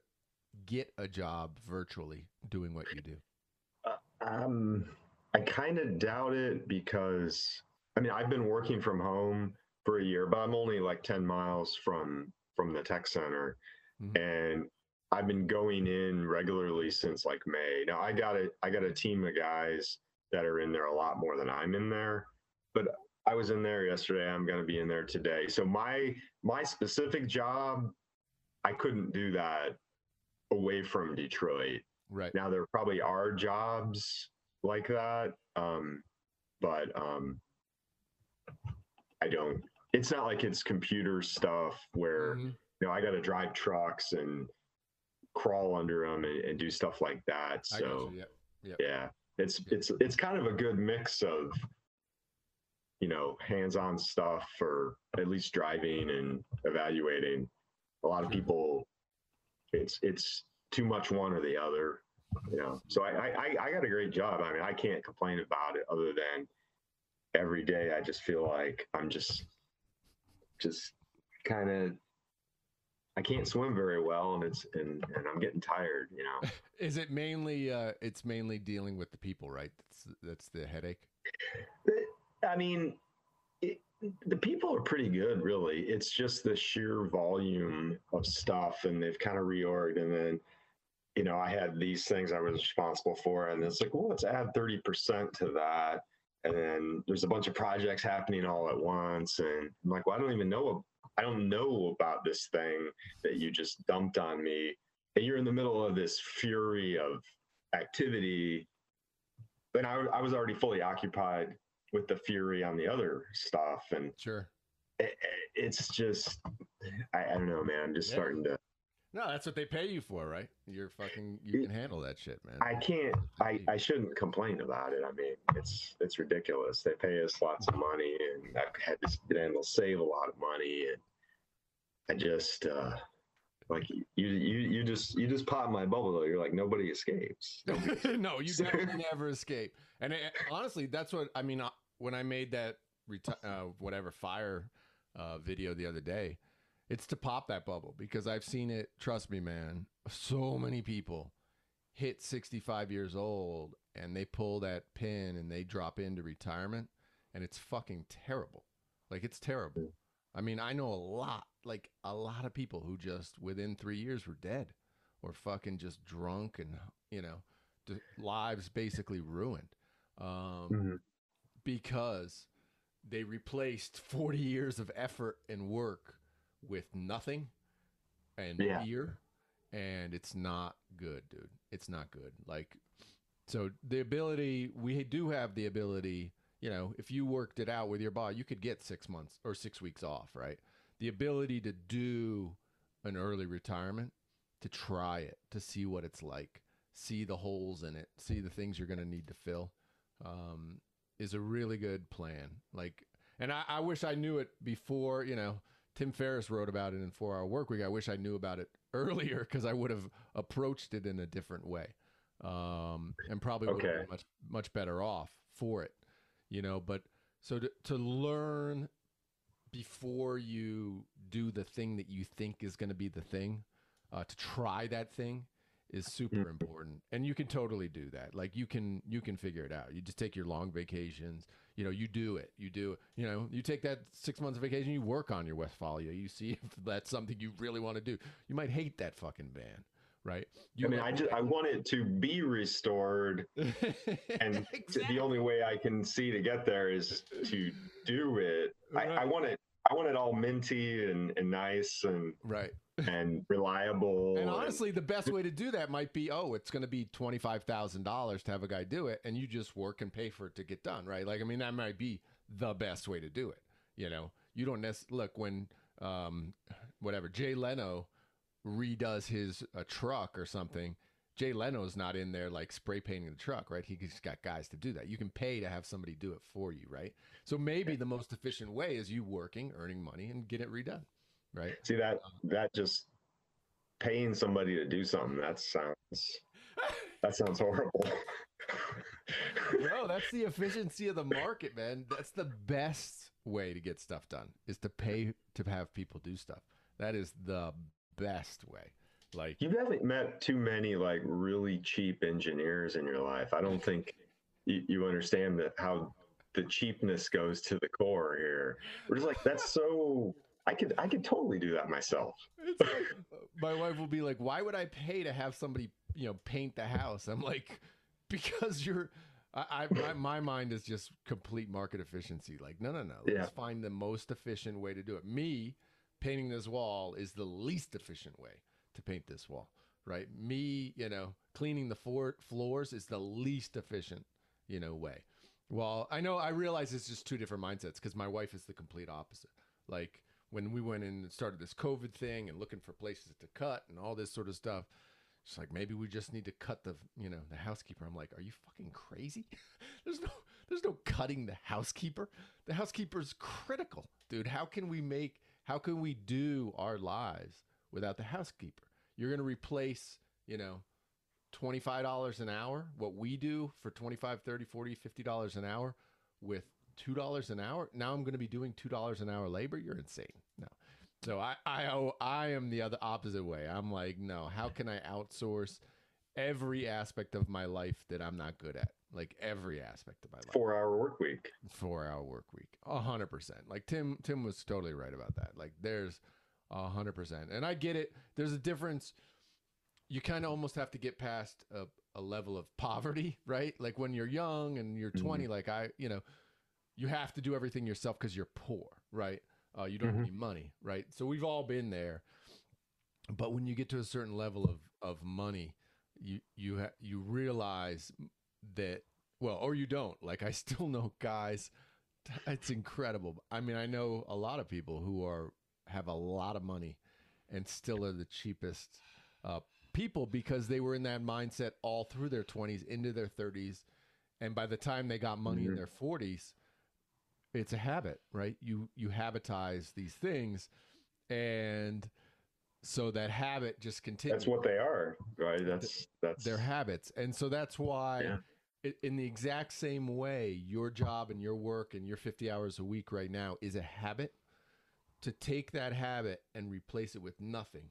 Speaker 1: get a job virtually doing what you do?
Speaker 2: Um, I kind of doubt it because I mean I've been working from home for a year, but I'm only like 10 miles from from the tech center,
Speaker 1: Mhm.
Speaker 2: and I've been going in regularly since like May. Now I got a I got a team of guys that are in there a lot more than I'm in there, but I was in there yesterday. I'm going to be in there today. So my my specific job, I couldn't do that away from Detroit.
Speaker 1: Right.
Speaker 2: Now there probably are jobs like that, um, but um, I don't. It's not like it's computer stuff where
Speaker 1: Mhm.
Speaker 2: you know I got to drive trucks and crawl under them and, and do stuff like that. So
Speaker 1: you.
Speaker 2: Yeah, it's
Speaker 1: Yeah.
Speaker 2: It's it's it's kind of a good mix of you know hands-on stuff for at least driving and evaluating. A lot of
Speaker 1: mm-hmm.
Speaker 2: people, it's it's too much one or the other. You know, so I, I I- I got a great job. I mean, I can't complain about it other than every day I just feel like I'm just just kind of I can't swim very well and it's and and I'm getting tired, you know.
Speaker 1: Is it mainly uh it's mainly dealing with the people, right? That's that's the headache.
Speaker 2: I mean, it, the people are pretty good, really. It's just the sheer volume of stuff, and they've kind of reorged. And then you know, I had these things I was responsible for, and it's like, well, let's add thirty percent to that, and then there's a bunch of projects happening all at once, and I'm like, well, I don't even know, I don't know about this thing that you just dumped on me, and you're in the middle of this fury of activity, and I, I was already fully occupied with the fury on the other stuff, and
Speaker 1: Sure.
Speaker 2: it, it's just, I, I don't know, man, I'm just
Speaker 1: Yeah.
Speaker 2: starting to.
Speaker 1: No, that's what they pay you for, right? You're fucking. You can handle that shit, man.
Speaker 2: I can't. I, I shouldn't complain about it. I mean, it's it's ridiculous. They pay us lots of money, and I've had to able to save a lot of money, and I just uh, like you you you just you just pop my bubble. Though. You're like nobody escapes.
Speaker 1: no, you definitely never escape. And it, honestly, that's what I mean. When I made that reti- uh, whatever fire uh, video the other day, it's to pop that bubble because I've seen it. Trust me, man. So many people hit 65 years old and they pull that pin and they drop into retirement, and it's fucking terrible. Like it's terrible. I mean, I know a lot, like a lot of people who just within three years were dead or fucking just drunk and you know lives basically ruined um,
Speaker 2: Mhm.
Speaker 1: because they replaced 40 years of effort and work with nothing and
Speaker 2: Yeah.
Speaker 1: fear and it's not good dude. It's not good. Like so the ability we do have the ability you know if you worked it out with your boss you could get six months or six weeks off right? The ability to do an early retirement to try it to see what it's like see the holes in it see the things you're going to need to fill um, is a really good plan. Like and I, I wish i knew it before you know tim ferriss wrote about it in four hour work week. I wish i knew about it earlier because i would have approached it in a different way um, and probably would have been much much better off for it you know? But so to, to learn before you do the thing that you think is going to be the thing uh, to try that thing is super
Speaker 2: Mhm.
Speaker 1: important and you can totally do that. Like you can you can figure it out. You just take your long vacations. You know you do it. You do you know you take that six months of vacation you work on your Westfalia. You see if that's something you really want to do. You might hate that fucking van right? You
Speaker 2: I mean, I just I want it to be restored, and the only way I can see to get there is to do it. I, I want it. I want it all minty and, and nice and
Speaker 1: right
Speaker 2: and reliable.
Speaker 1: And honestly, the best way to do that might be, oh, it's going to be twenty five thousand dollars to have a guy do it, and you just work and pay for it to get done, right? Like, I mean, that might be the best way to do it. You know, you don't necessarily look when, um, whatever Jay Leno redoes his uh, truck or something. Jay Leno's not in there like spray painting the truck, right? He's got guys to do that. You can pay to have somebody do it for you, right? So maybe the most efficient way is you working, earning money, and get it redone, right?
Speaker 2: See that um, that just paying somebody to do something that sounds that sounds horrible.
Speaker 1: No, that's the efficiency of the market, man. That's the best way to get stuff done is to pay to have people do stuff. That is the best way. Like
Speaker 2: you haven't met too many like really cheap engineers in your life. I don't think you, you understand that how the cheapness goes to the core here. We're just like that's so. I could I could totally do that myself.
Speaker 1: like, my wife will be like, "Why would I pay to have somebody, you know, paint the house?" I'm like, "Because you're." I, I my, my mind is just complete market efficiency. Like, no, no, no. Let's
Speaker 2: Yeah.
Speaker 1: find the most efficient way to do it. Me painting this wall is the least efficient way to paint this wall, right? Me, you know, cleaning the four floors is the least efficient, you know, way. Well, I know I realize it's just two different mindsets because my wife is the complete opposite. Like when we went in and started this COVID thing and looking for places to cut and all this sort of stuff, she's like, maybe we just need to cut the, you know, the housekeeper. I'm like, are you fucking crazy? there's no, there's no cutting the housekeeper. The housekeeper's critical, dude. How can we make, how can we do our lives without the housekeeper? You're going to replace, you know, $25 an hour, what we do for 25, 30, 40, 50 dollars an hour with $2 an hour. Now I'm going to be doing $2 an hour labor. You're insane. So I I oh, I am the other opposite way. I'm like, no, how can I outsource every aspect of my life that I'm not good at? Like every aspect of my life.
Speaker 2: Four hour work week.
Speaker 1: Four hour work week. A hundred percent. Like Tim Tim was totally right about that. Like there's a hundred percent. And I get it. There's a difference. you kind of almost have to get past a, a level of poverty, right? Like when you're young and you're
Speaker 2: Mhm.
Speaker 1: 20, like I, you know, you have to do everything yourself because you're poor, right? Uh, you don't have
Speaker 2: Mhm.
Speaker 1: any money, right? So we've all been there. But when you get to a certain level of, of money, you you ha- you realize that well, or you don't. Like I still know guys. It's incredible. I mean, I know a lot of people who are have a lot of money and still are the cheapest uh, people because they were in that mindset all through their 20s into their 30s and by the time they got money in
Speaker 2: Mhm.
Speaker 1: their 40s it's a habit right you you habitize these things and so that habit just continues
Speaker 2: That's what they are, right? That's that's
Speaker 1: their habits and so that's why
Speaker 2: Yeah.
Speaker 1: in the exact same way your job and your work and your 50 hours a week right now is a habit to take that habit and replace it with nothing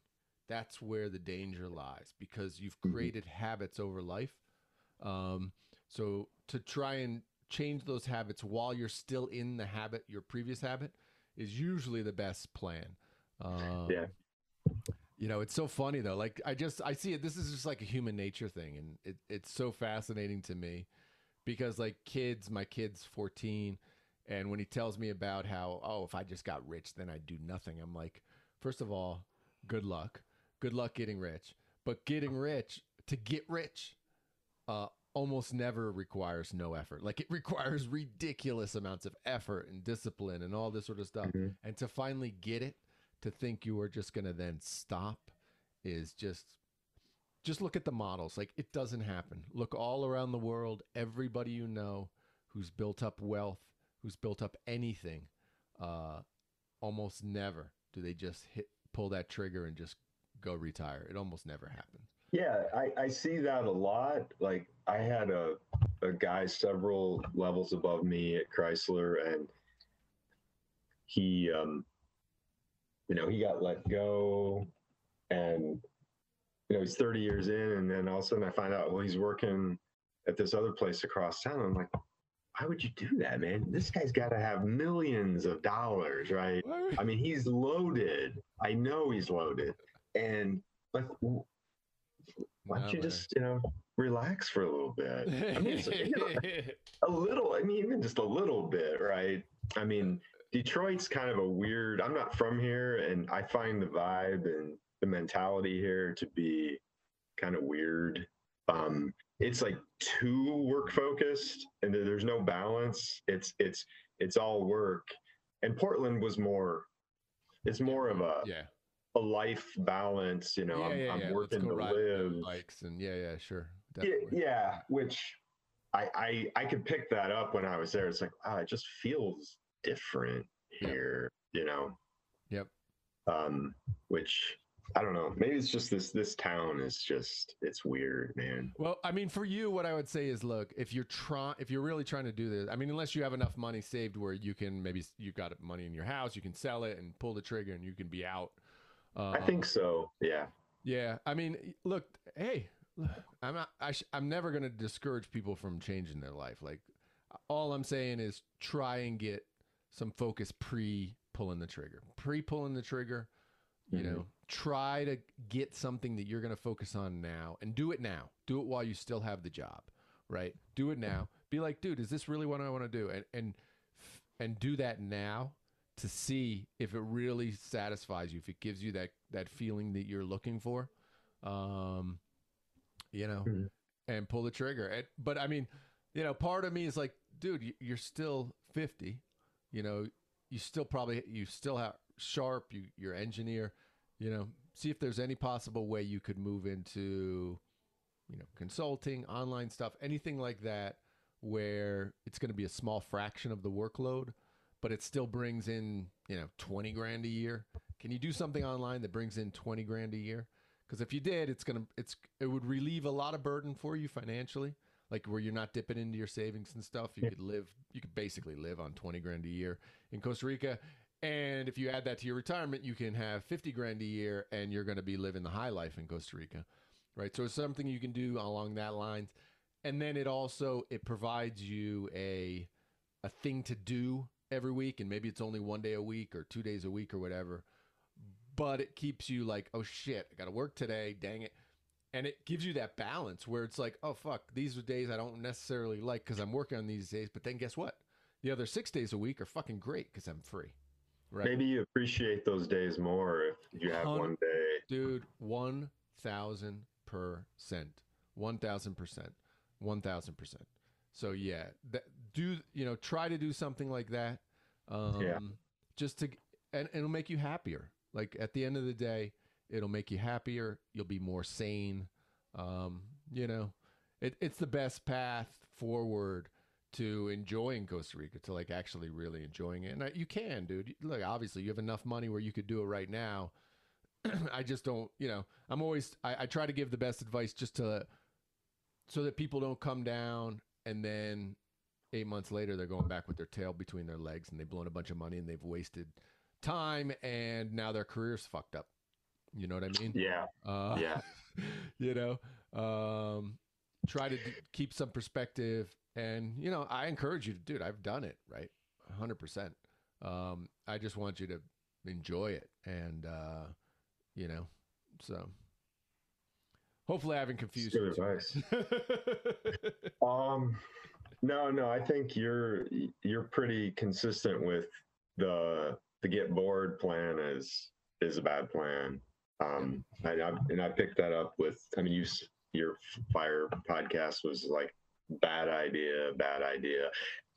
Speaker 1: that's where the danger lies because you've
Speaker 2: Mhm.
Speaker 1: created habits over life um, so to try and change those habits while you're still in the habit your previous habit is usually the best plan. Um,
Speaker 2: Yeah.
Speaker 1: you know it's so funny though. Like i just i see it this is just like a human nature thing and it, it's so fascinating to me because like kids my kid's 14 and when he tells me about how oh if i just got rich then i'd do nothing i'm like first of all good luck. Good luck getting rich. But getting rich to get rich uh almost never requires no effort. Like it requires ridiculous amounts of effort and discipline and all this sort of stuff.
Speaker 2: Mhm.
Speaker 1: and to finally get it to think you are just going to then stop is just just look at the models. Like it doesn't happen. Look all around the world everybody you know who's built up wealth who's built up anything uh almost never do they just hit pull that trigger and just go retire. It almost never happens
Speaker 2: Yeah, I, I see that a lot. Like I had a a guy several levels above me at Chrysler and he um you know, he got let go and you know, he's 30 years in and then all of a sudden I find out well he's working at this other place across town. I'm like, why would you do that, man? This guy's gotta have millions of dollars, right? I mean, he's loaded. I know he's loaded. And like, why don't
Speaker 1: No,
Speaker 2: you just, you know, relax for a little bit? I mean, you know, a little, I mean, even just a little bit, right? I mean, Detroit's kind of a weird, I'm not from here, and I find the vibe and the mentality here to be kind of weird. Um, it's like too work focused and there's no balance. It's, it's, it's all work. And Portland was more, it's more of a,
Speaker 1: yeah
Speaker 2: a life balance. You know,
Speaker 1: yeah,
Speaker 2: I'm,
Speaker 1: yeah,
Speaker 2: I'm
Speaker 1: yeah.
Speaker 2: Working to live.
Speaker 1: bikes and yeah yeah sure
Speaker 2: Yeah,
Speaker 1: definitely.
Speaker 2: yeah, which I, I I could pick that up when I was there. It's like, ah, it just feels different here, you know.
Speaker 1: Yep.
Speaker 2: Um, which I don't know. Maybe it's just this this town is just it's weird, man.
Speaker 1: Well, I mean, for you, what I would say is, look, if you're trying, if you're really trying to do this, I mean, unless you have enough money saved where you can maybe you got money in your house, you can sell it and pull the trigger, and you can be out. Uh,
Speaker 2: I think so. Yeah.
Speaker 1: Yeah, I mean, look, hey, I'm not, I sh- I'm never going to discourage people from changing their life. Like, all I'm saying is try and get some focus pre pulling the trigger, pre pulling the trigger. You
Speaker 2: Mhm.
Speaker 1: know, try to get something that you're going to focus on now, and do it now. Do it while you still have the job, right? Do it now. Be like, dude, is this really what I want to do? And and and do that now to see if it really satisfies you, if it gives you that that feeling that you're looking for, um, you know,
Speaker 2: Mhm.
Speaker 1: and pull the trigger. And, but I mean, you know, part of me is like, dude, you- you're still 50. You know, you still probably you still have sharp. You you're engineer. You know, see if there's any possible way you could move into, you know, consulting, online stuff, anything like that, where it's going to be a small fraction of the workload, but it still brings in, you know, 20 grand a year. Can you do something online that brings in 20 grand a year? Because if you did, it's gonna, it's, it would relieve a lot of burden for you financially, like where you're not dipping into your savings and stuff. You could live, you could basically live on 20 grand a year in Costa Rica. And if you add that to your retirement, you can have 50 grand a year and you're going to be living the high life in Costa Rica. Right. So it's something you can do along that lines. And then it also, it provides you a, a thing to do every week. And maybe it's only one day a week or two days a week or whatever. But it keeps you like, oh shit, I got to work today. Dang it. and it gives you that balance where it's like, oh fuck, these are days I don't necessarily like because I'm working on these days. But then guess what? The other six days a week are fucking great because I'm free.
Speaker 2: Right. Maybe you appreciate those days more if you have one day.
Speaker 1: Dude, one thousand percent, one thousand percent, one thousand percent. So yeah, that, do you know? Try to do something like that. Um, yeah. Just to and, and it'll make you happier. Like at the end of the day, it'll make you happier. You'll be more sane. Um, you know, it, it's the best path forward to enjoying Costa Rica, to like actually really enjoying it. And I, you can, dude. Look, obviously, you have enough money where you could do it right now. I just don't, you know, I'm always, I, I try to give the best advice just to, so that people don't come down and then eight months later they're going back with their tail between their legs and they've blown a bunch of money and they've wasted time and now their career's fucked up. You know what I mean?
Speaker 2: Yeah. Uh, yeah.
Speaker 1: you know, um, try to d- keep some perspective. And, you know, I encourage you to do it. I've done it, right? 100%. Um, I just want you to enjoy it. And, uh, you know, so hopefully I haven't confused
Speaker 2: Good advice. um, no, no, I think you're, you're pretty consistent with the, the get bored plan is, is a bad plan. Um, and, I, and I picked that up with, I mean, you, your fire podcast was like bad idea, bad idea.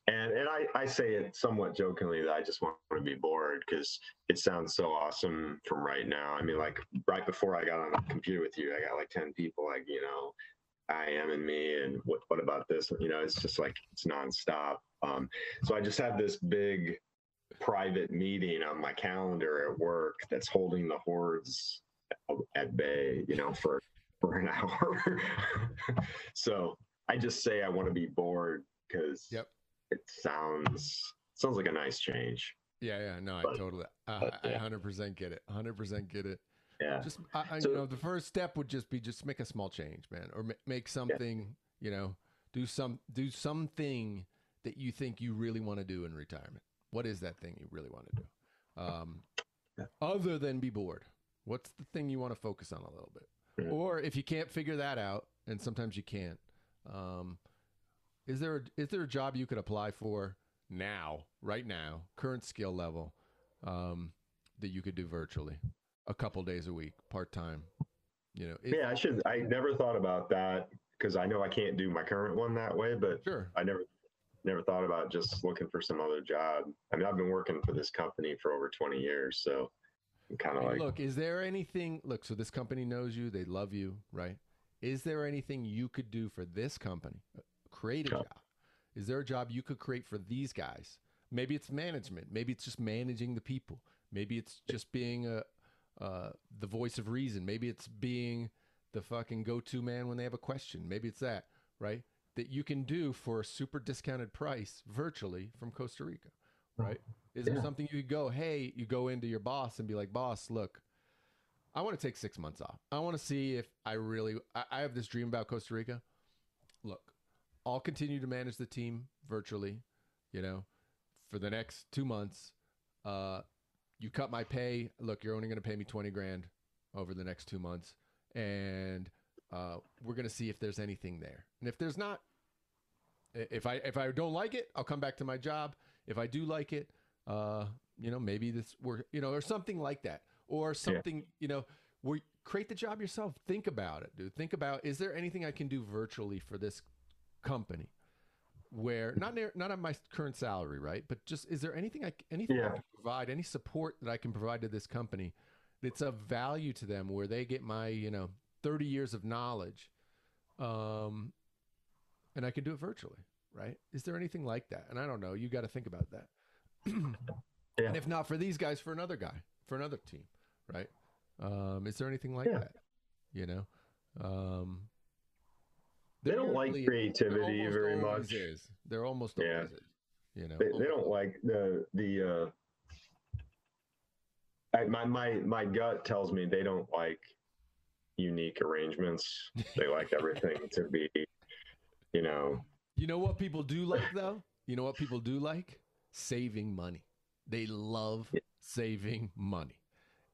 Speaker 2: And, and I, I say it somewhat jokingly that I just want to be bored because it sounds so awesome from right now. I mean, like right before I got on the computer with you, I got like 10 people like, you know, I am and me and what, what about this? You know, it's just like, it's nonstop. Um, so I just have this big private meeting on my calendar at work that's holding the hordes at bay, you know, for for an hour. so I just say I want to be bored because
Speaker 1: yep.
Speaker 2: it sounds sounds like a nice change.
Speaker 1: Yeah, yeah, no, but, I totally. I hundred percent get it, hundred percent get it.
Speaker 2: Yeah,
Speaker 1: just I, I, so, you know, the first step would just be just make a small change, man, or make something, yeah. you know, do some do something that you think you really want to do in retirement. What is that thing you really want to do? Um, yeah. Other than be bored. What's the thing you want to focus on a little bit? Or if you can't figure that out, and sometimes you can't, um, is there a, is there a job you could apply for now, right now, current skill level, um, that you could do virtually, a couple days a week, part time? You know,
Speaker 2: yeah, I should. I never thought about that because I know I can't do my current one that way, but
Speaker 1: sure.
Speaker 2: I never never thought about just looking for some other job. I mean, I've been working for this company for over 20 years, so I'm kind of like
Speaker 1: look is there anything look so this company knows you they love you right is there anything you could do for this company create a job is there a job you could create for these guys maybe it's management maybe it's just managing the people maybe it's just being a uh, the voice of reason maybe it's being the fucking go-to man when they have a question maybe it's that right that you can do for a super discounted price virtually from costa rica right is yeah. there something you could go, hey, you go into your boss and be like, boss, look, I want to take six months off. I want to see if I really, I, I have this dream about Costa Rica. Look, I'll continue to manage the team virtually, you know, for the next two months. Uh, you cut my pay. Look, you're only going to pay me 20 grand over the next two months. And uh, we're going to see if there's anything there. And if there's not, if I if I don't like it, I'll come back to my job. If I do like it, uh, you know, maybe this we're, you know, or something like that, or something, yeah. you know, where create the job yourself. Think about it, dude. Think about is there anything I can do virtually for this company? Where not near, not on my current salary, right? But just is there anything I anything yeah. I can provide, any support that I can provide to this company that's of value to them, where they get my you know thirty years of knowledge, um, and I can do it virtually, right? Is there anything like that? And I don't know. You got to think about that. yeah. And if not for these guys, for another guy, for another team, right? Um, is there anything like yeah. that? You know, um,
Speaker 2: they don't like creativity very much.
Speaker 1: Is. They're almost yeah. always is. You know,
Speaker 2: they, they don't like the the. Uh, I, my my my gut tells me they don't like unique arrangements. They like everything to be, you know.
Speaker 1: You know what people do like though. You know what people do like saving money. They love saving money.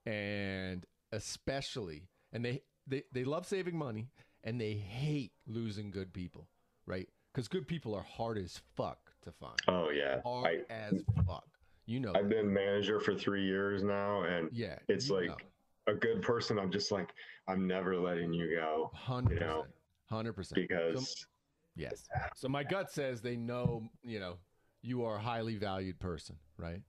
Speaker 1: And especially and they they they love saving money and they hate losing good people, right? Because good people are hard as fuck to find.
Speaker 2: Oh yeah.
Speaker 1: Hard
Speaker 2: I,
Speaker 1: as fuck. You know.
Speaker 2: I've been manager for three years now, and
Speaker 1: yeah.
Speaker 2: it's like
Speaker 1: know.
Speaker 2: a good person. I'm just like, I'm never letting you go
Speaker 1: hundred
Speaker 2: you know,
Speaker 1: percent, hundred percent.
Speaker 2: because
Speaker 1: Yes. So my gut says they know, you know, you are a highly valued person, right?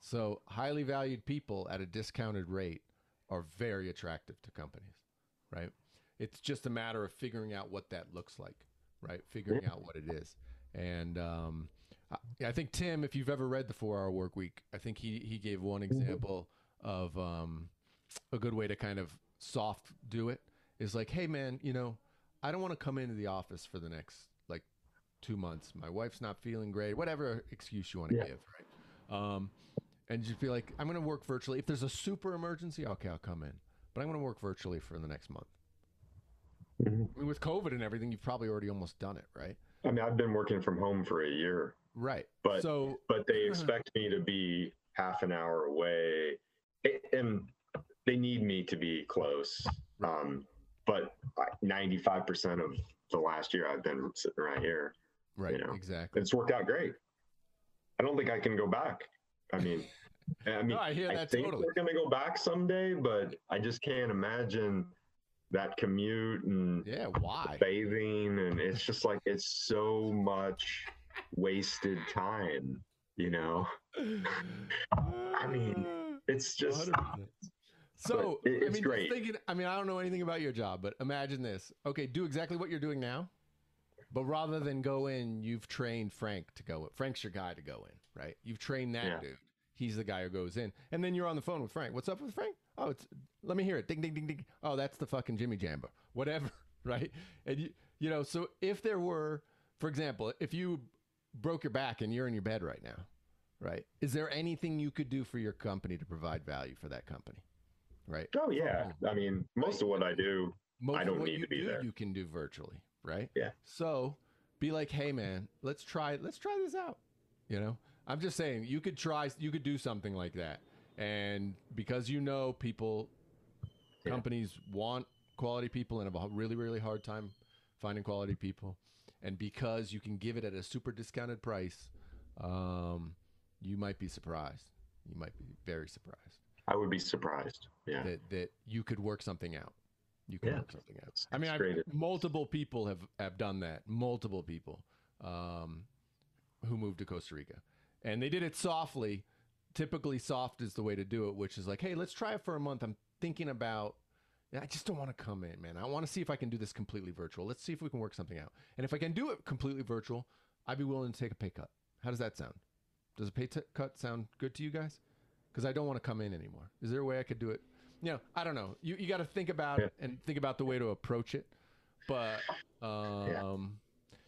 Speaker 1: So highly valued people at a discounted rate are very attractive to companies, right? It's just a matter of figuring out what that looks like, right? Figuring out what it is. And um, I, I think Tim, if you've ever read the Four Hour Work Week, I think he he gave one example of um, a good way to kind of soft do it is like, hey man, you know, I don't want to come into the office for the next like two months. My wife's not feeling great. Whatever excuse you want to
Speaker 2: Yeah.
Speaker 1: give, right? Um, and just be like, I'm going to work virtually. If there's a super emergency, okay, I'll come in. But I'm going to work virtually for the next month.
Speaker 2: Mhm.
Speaker 1: With COVID and everything, you've probably already almost done it, right?
Speaker 2: I mean, I've been working from home for a year,
Speaker 1: Right.
Speaker 2: But-
Speaker 1: so
Speaker 2: but they expect me to be half an hour away, and they need me to be close. Um, but 95% of the last year, I've been sitting right here.
Speaker 1: right,
Speaker 2: know,
Speaker 1: exactly.
Speaker 2: It's worked out great. I don't think I can go back. I mean, I mean,
Speaker 1: No, I hear
Speaker 2: I
Speaker 1: that
Speaker 2: think
Speaker 1: totally.
Speaker 2: we're going to go back someday, but I just can't imagine that commute and
Speaker 1: Yeah. Why?
Speaker 2: bathing, and it's just like it's so much wasted time. You know, I mean, it's just
Speaker 1: 100%. So
Speaker 2: it-
Speaker 1: I
Speaker 2: it's
Speaker 1: mean, just
Speaker 2: great.
Speaker 1: Thinking, I mean, I don't know anything about your job, but imagine this. Okay, do exactly what you're doing now, but rather than go in, you've trained Frank to go. In. Frank's your guy to go in, right? You've trained that
Speaker 2: Yeah.
Speaker 1: dude. He's the guy who goes in, and then you're on the phone with Frank. What's up with Frank? Oh, it's let me hear it. Ding, ding, ding, ding. Oh, that's the fucking Jimmy Jamba. Whatever, right? And you, you know, so if there were, for example, if you broke your back and you're in your bed right now, right? Is there anything you could do for your company to provide value for that company? Right.
Speaker 2: oh yeah. I mean, most of what I do,
Speaker 1: Most
Speaker 2: I don't need to be
Speaker 1: do,
Speaker 2: there.
Speaker 1: You can do virtually, right?
Speaker 2: Yeah.
Speaker 1: So be like, hey man, let's try let's try this out. You know? I'm just saying you could try you could do something like that. And because you know people
Speaker 2: Yeah.
Speaker 1: companies want quality people and have a really, really hard time finding quality people. And because you can give it at a super discounted price, um, you might be surprised. You might be very surprised
Speaker 2: I would be surprised. Yeah.
Speaker 1: that that you could work something out. You could
Speaker 2: Yeah.
Speaker 1: work something out.
Speaker 2: It's-
Speaker 1: I mean, I've, multiple people have have done that. Multiple people um, who moved to Costa Rica, and they did it softly. Typically, soft is the way to do it, which is like, hey, let's try it for a month. I'm thinking about. I just don't want to come in, man. I want to see if I can do this completely virtual. Let's see if we can work something out. And if I can do it completely virtual, I'd be willing to take a pay cut. How does that sound? Does a pay t- cut sound good to you guys? Because I don't want to come in anymore. Is there a way I could do it? You know, I don't know. You you got to think about
Speaker 2: Yeah.
Speaker 1: it and think about the way to approach it. But um,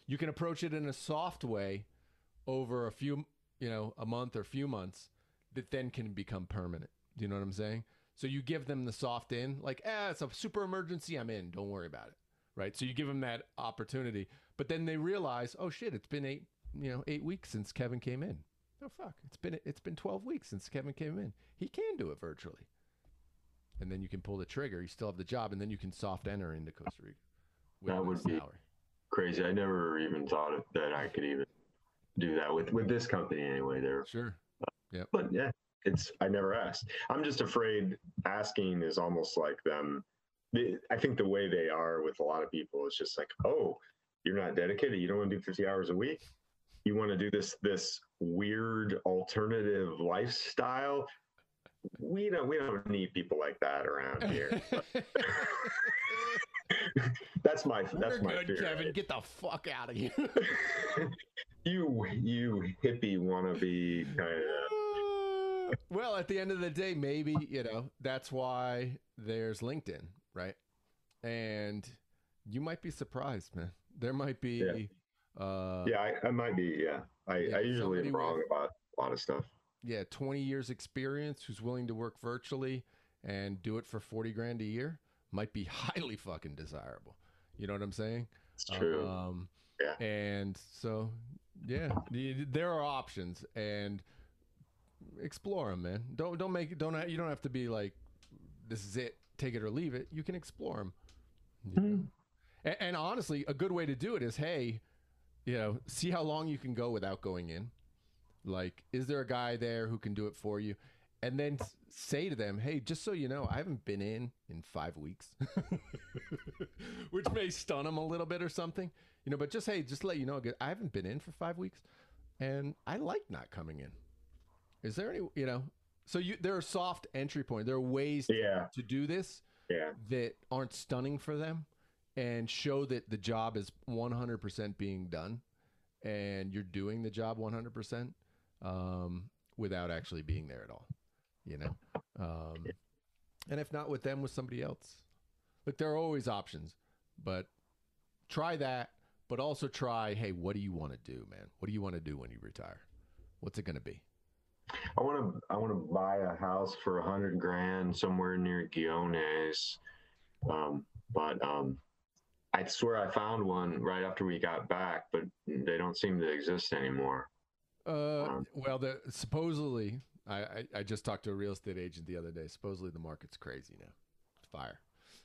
Speaker 1: you can approach it in a soft way over a few, you know, a month or few months that then can become permanent. Do you know what I'm saying? So you give them the soft in, like, ah, it's a super emergency. I'm in. Don't worry about it. Right. So you give them that opportunity, but then they realize, oh shit, it's been eight, you know, eight weeks since Kevin came in. Oh fuck, it's been it's been 12 weeks since Kevin came in. He can do it virtually. And then you can pull the trigger. You still have the job, and then you can soft enter into Costa Rica. with
Speaker 2: That would be-. Crazy. I never even thought that I could even do that with with this company anyway. There,
Speaker 1: Sure.
Speaker 2: But yeah, it's I never asked. I'm just afraid asking is almost like them. I think the way they are with a lot of people is just like, oh, you're not dedicated. You don't want to do 50 hours a week. You want to do this this weird alternative lifestyle. We don't we don't need people like that around here. that's my that's my
Speaker 1: good,
Speaker 2: fear.
Speaker 1: Kevin. Get the fuck out of here.
Speaker 2: you you hippie wannabe kind of
Speaker 1: well, at the end of the day, maybe, you know, that's why there's LinkedIn, right? And you might be surprised, man. There might be
Speaker 2: Yeah.
Speaker 1: uh
Speaker 2: yeah I, I might be yeah I,
Speaker 1: Yeah,
Speaker 2: I usually am wrong
Speaker 1: with-
Speaker 2: about a lot of stuff
Speaker 1: yeah, 20 years experience who's willing to work virtually and do it for 40 grand a year might be highly fucking desirable. You know what I'm saying?
Speaker 2: it's true
Speaker 1: Um,
Speaker 2: Yeah.
Speaker 1: And so, yeah, the- there are options and explore them, man. Don't don't make don't you don't have to be like this is it, take it or leave it. You can explore them. You mm-hmm. know? and, and honestly, a good way to do it is, hey, you know, see how long you can go without going in. Like, is there a guy there who can do it for you? And then say to them, hey, just so you know, I haven't been in in five weeks, which may stun them a little bit or something, you know. But just hey, just let you know, I haven't been in for five weeks, and I like not coming in. Is there any, you know? So you there are soft entry points. There are ways to,
Speaker 2: Yeah,
Speaker 1: to do this
Speaker 2: yeah,
Speaker 1: that aren't stunning for them and show that the job is 100% being done and you're doing the job 100% um, without actually being there at all you know? Um, and if not with them with somebody else. Look there are always options but try that but also try hey what do you want to do man? What do you want to do when you retire? What's it going to be
Speaker 2: I want to I want to buy a house for a hundred grand somewhere near Guiones, um, but um, I swear I found one right after we got back, but they don't seem to exist anymore.
Speaker 1: Uh,
Speaker 2: Um,
Speaker 1: well, the supposedly, I, I I just talked to a real estate agent the other day. Supposedly, the market's crazy now. It's fire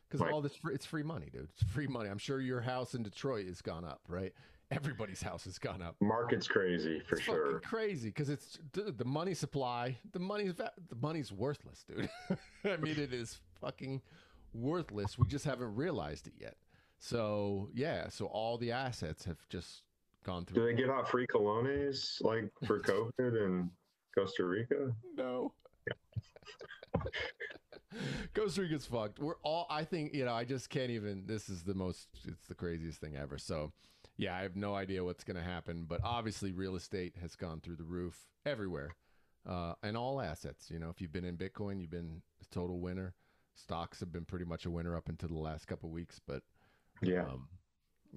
Speaker 1: because all this free, it's free money, dude. It's free money. I'm sure your house in Detroit has gone up, right? Everybody's house has gone up.
Speaker 2: Market's crazy for
Speaker 1: it's
Speaker 2: sure.
Speaker 1: crazy because it's dude, the money supply. The money's the money's worthless, dude. I mean, it is fucking worthless. We just haven't realized it yet. So yeah, so all the assets have just gone through.
Speaker 2: Do they give out free colones like for COVID in Costa Rica?
Speaker 1: No. Costa Rica's fucked. We're all. I think you know. I just can't even. This is the most. It's the craziest thing ever. So, yeah, I have no idea what's going to happen. But obviously, real estate has gone through the roof everywhere, uh, and all assets. You know, if you've been in Bitcoin, you've been a total winner. Stocks have been pretty much a winner up until the last couple of weeks. But
Speaker 2: Yeah,
Speaker 1: um,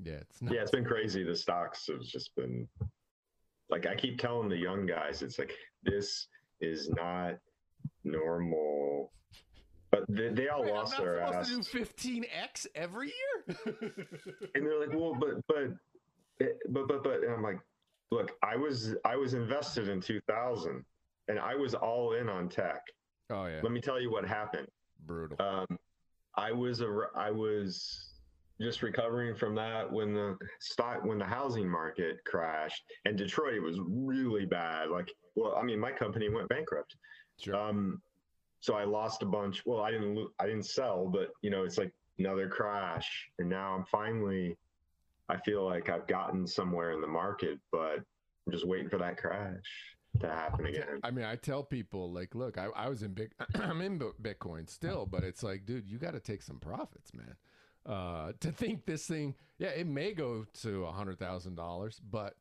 Speaker 1: yeah, it's not.
Speaker 2: yeah, it's been crazy. The stocks have just been like I keep telling the young guys, it's like this is not normal. But they, they all
Speaker 1: Wait, I'm
Speaker 2: lost
Speaker 1: not
Speaker 2: their
Speaker 1: supposed
Speaker 2: ass.
Speaker 1: to do 15x every year.
Speaker 2: and they're like, well, but but but but but, and I'm like, look, I was I was invested in 2000, and I was all in on tech.
Speaker 1: oh yeah,
Speaker 2: Let me tell you what happened.
Speaker 1: brutal.
Speaker 2: Um, I was a I was just recovering from that when the stock when the housing market crashed and Detroit was really bad. Like, well, I mean, my company went bankrupt.
Speaker 1: Sure.
Speaker 2: Um, so I lost a bunch. Well, I didn't lo- I didn't sell, but you know, it's like another crash, and now I'm finally. I feel like I've gotten somewhere in the market, but I'm just waiting for that crash to happen again.
Speaker 1: I mean, I tell people like, look, I, I was in big, I'm in Bitcoin still, but it's like, dude, you got to take some profits, man. Uh, to think this thing, yeah, it may go to a hundred thousand dollars, but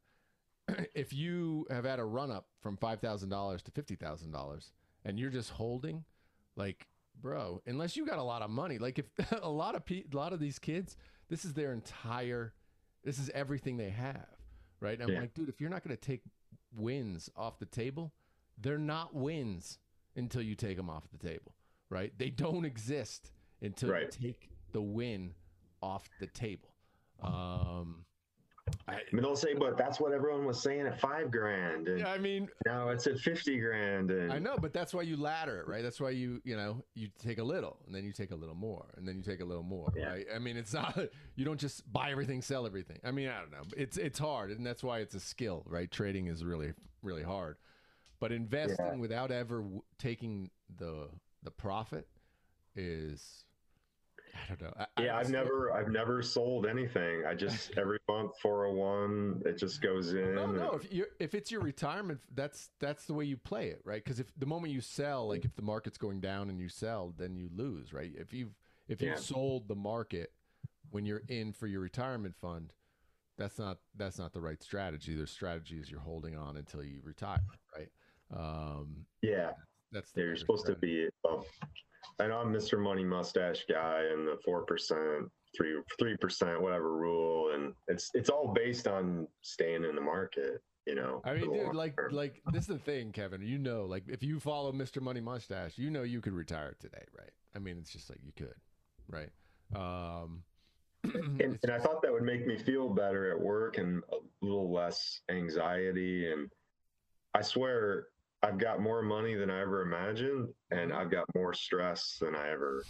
Speaker 1: if you have had a run up from five thousand dollars to fifty thousand dollars, and you're just holding, like, bro, unless you got a lot of money, like if a lot of pe- a lot of these kids, this is their entire, this is everything they have, right? I'm
Speaker 2: Yeah.
Speaker 1: like, dude, if you're not going to take wins off the table, they're not wins until you take them off the table, right? They don't exist until
Speaker 2: Right.
Speaker 1: you take the win off the table. Um, I,
Speaker 2: mean, they'll say, but that's what everyone was saying at five grand, and
Speaker 1: yeah, I mean,
Speaker 2: now it's at fifty grand. And
Speaker 1: I know, but that's why you ladder it, right? That's why you, you know, you take a little and then you take a little more and then you take a little more,
Speaker 2: Yeah.
Speaker 1: right? I mean, it's not you don't just buy everything, sell everything. I mean, I don't know. It's it's hard and that's why it's a skill, right? Trading is really really hard. But investing without ever w- taking the the profit is I don't know. I, I
Speaker 2: yeah, I've
Speaker 1: just-
Speaker 2: never, I've never sold anything. I just every month four hundred one, it just goes in.
Speaker 1: No, no.
Speaker 2: and-
Speaker 1: If you if it's your retirement, that's that's the way you play it, right? Because if the moment you sell, like if the market's going down and you sell, then you lose, right? If you've if you've
Speaker 2: Yeah.
Speaker 1: sold the market when you're in for your retirement fund, that's not that's not the right strategy. The strategy is you're holding on until you retire, right? Um,
Speaker 2: yeah,
Speaker 1: that's the
Speaker 2: you're supposed to be. Well, I know I'm Mr. Money Mustache guy and the four percent, three three percent, whatever rule, and it's it's all based on staying in the market. You know.
Speaker 1: I mean, dude, like,
Speaker 2: term.
Speaker 1: like this is the thing, Kevin. You know, like if you follow Mr. Money Mustache, you know you could retire today, right? I mean, it's just like you could, right? Um,
Speaker 2: and, and I thought that would make me feel better at work and a little less anxiety. And I swear, I've got more money than I ever imagined, and. I've got more stress than I ever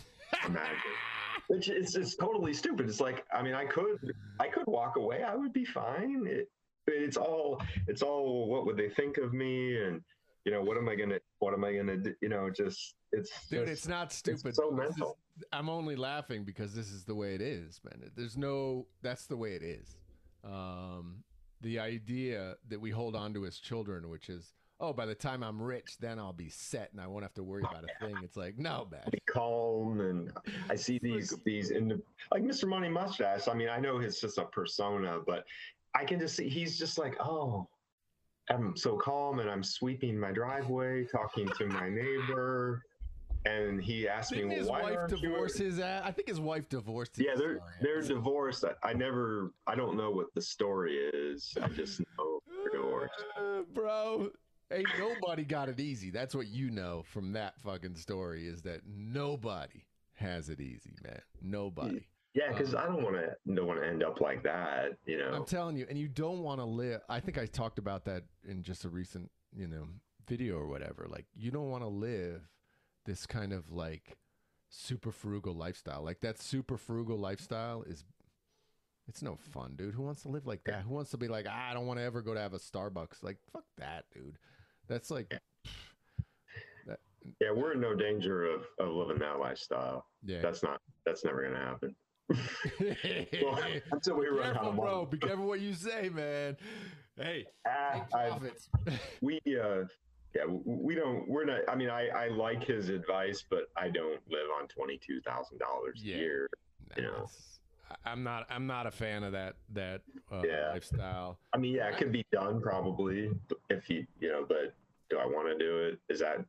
Speaker 2: imagined. which is it's totally stupid. It's like I mean, I could I could walk away. I would be fine. It, it's all it's all what would they think of me and you know what am I gonna what am I gonna do? You know, just it's
Speaker 1: Dude,
Speaker 2: just,
Speaker 1: it's not stupid.
Speaker 2: so
Speaker 1: This is-
Speaker 2: mental.
Speaker 1: I'm only laughing because this is the way it is, man. There's no that's the way it is. Um the idea that we hold on to as children, which is, oh, by the time I'm rich, then I'll be set and I won't have to worry about a thing. It's like, no, man.
Speaker 2: be calm and I see these these in the, like Mr. Money Mustache. I mean, I know it's just a persona, but I can just see he's just like, oh, I'm so calm and I'm sweeping my driveway, talking to my neighbor, and he asked
Speaker 1: Didn't
Speaker 2: me,
Speaker 1: his
Speaker 2: why
Speaker 1: wife
Speaker 2: you-"
Speaker 1: his ass? I think his wife divorced him.
Speaker 2: Yeah, they're they're divorced. I, I never, I don't know what the story is. I just know divorced.
Speaker 1: Uh, bro. Ain't nobody got it easy. That's what you know from that fucking story is that nobody has it easy, man. Nobody.
Speaker 2: Yeah, because I don't want to don't want to end up like that. You know.
Speaker 1: I'm telling you, and you don't want to live. I think I talked about that in just a recent, you know, video or whatever. Like, you don't want to live this kind of like super frugal lifestyle. Like that super frugal lifestyle is, it's no fun, dude. Who wants to live like that? Who wants to be like, ah, I don't want to ever go to have a Starbucks? Like, fuck that, dude. That's like,
Speaker 2: Yeah, we're in no danger of, of living that lifestyle.
Speaker 1: yeah.
Speaker 2: That's not. That's never gonna happen. Well, until we
Speaker 1: Be
Speaker 2: run out
Speaker 1: careful,
Speaker 2: of
Speaker 1: bro.
Speaker 2: money.
Speaker 1: Be careful what you say, man. Hey,
Speaker 2: I-
Speaker 1: profits.
Speaker 2: we uh, yeah, we don't. We're not. I mean, I I like his advice, but I don't live on twenty two thousand dollars
Speaker 1: Yeah.
Speaker 2: a year.
Speaker 1: Nah,
Speaker 2: You know.
Speaker 1: I'm not. I'm not a fan of that. That uh,
Speaker 2: Yeah.
Speaker 1: lifestyle.
Speaker 2: I mean, yeah, it could be done probably if you you know, but do I want to do it? Is that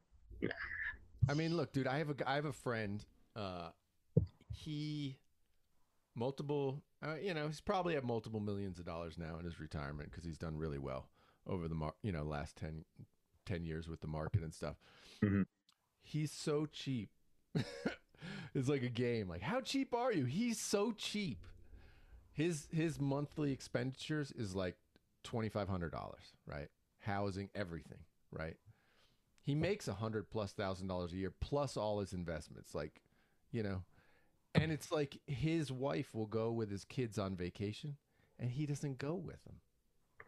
Speaker 1: I mean, look, dude. I have a I have a friend. Uh, he multiple. Uh, you know, he's probably at multiple millions of dollars now in his retirement because he's done really well over the mar- You know, last 10, 10 years with the market and stuff.
Speaker 2: Mhm.
Speaker 1: He's so cheap. it's like a game. Like, how cheap are you? He's so cheap. His his monthly expenditures is like twenty five hundred dollars, right? Housing, everything, right? He makes a hundred plus thousand dollars a year plus all his investments, like, you know, and it's like his wife will go with his kids on vacation, and he doesn't go with them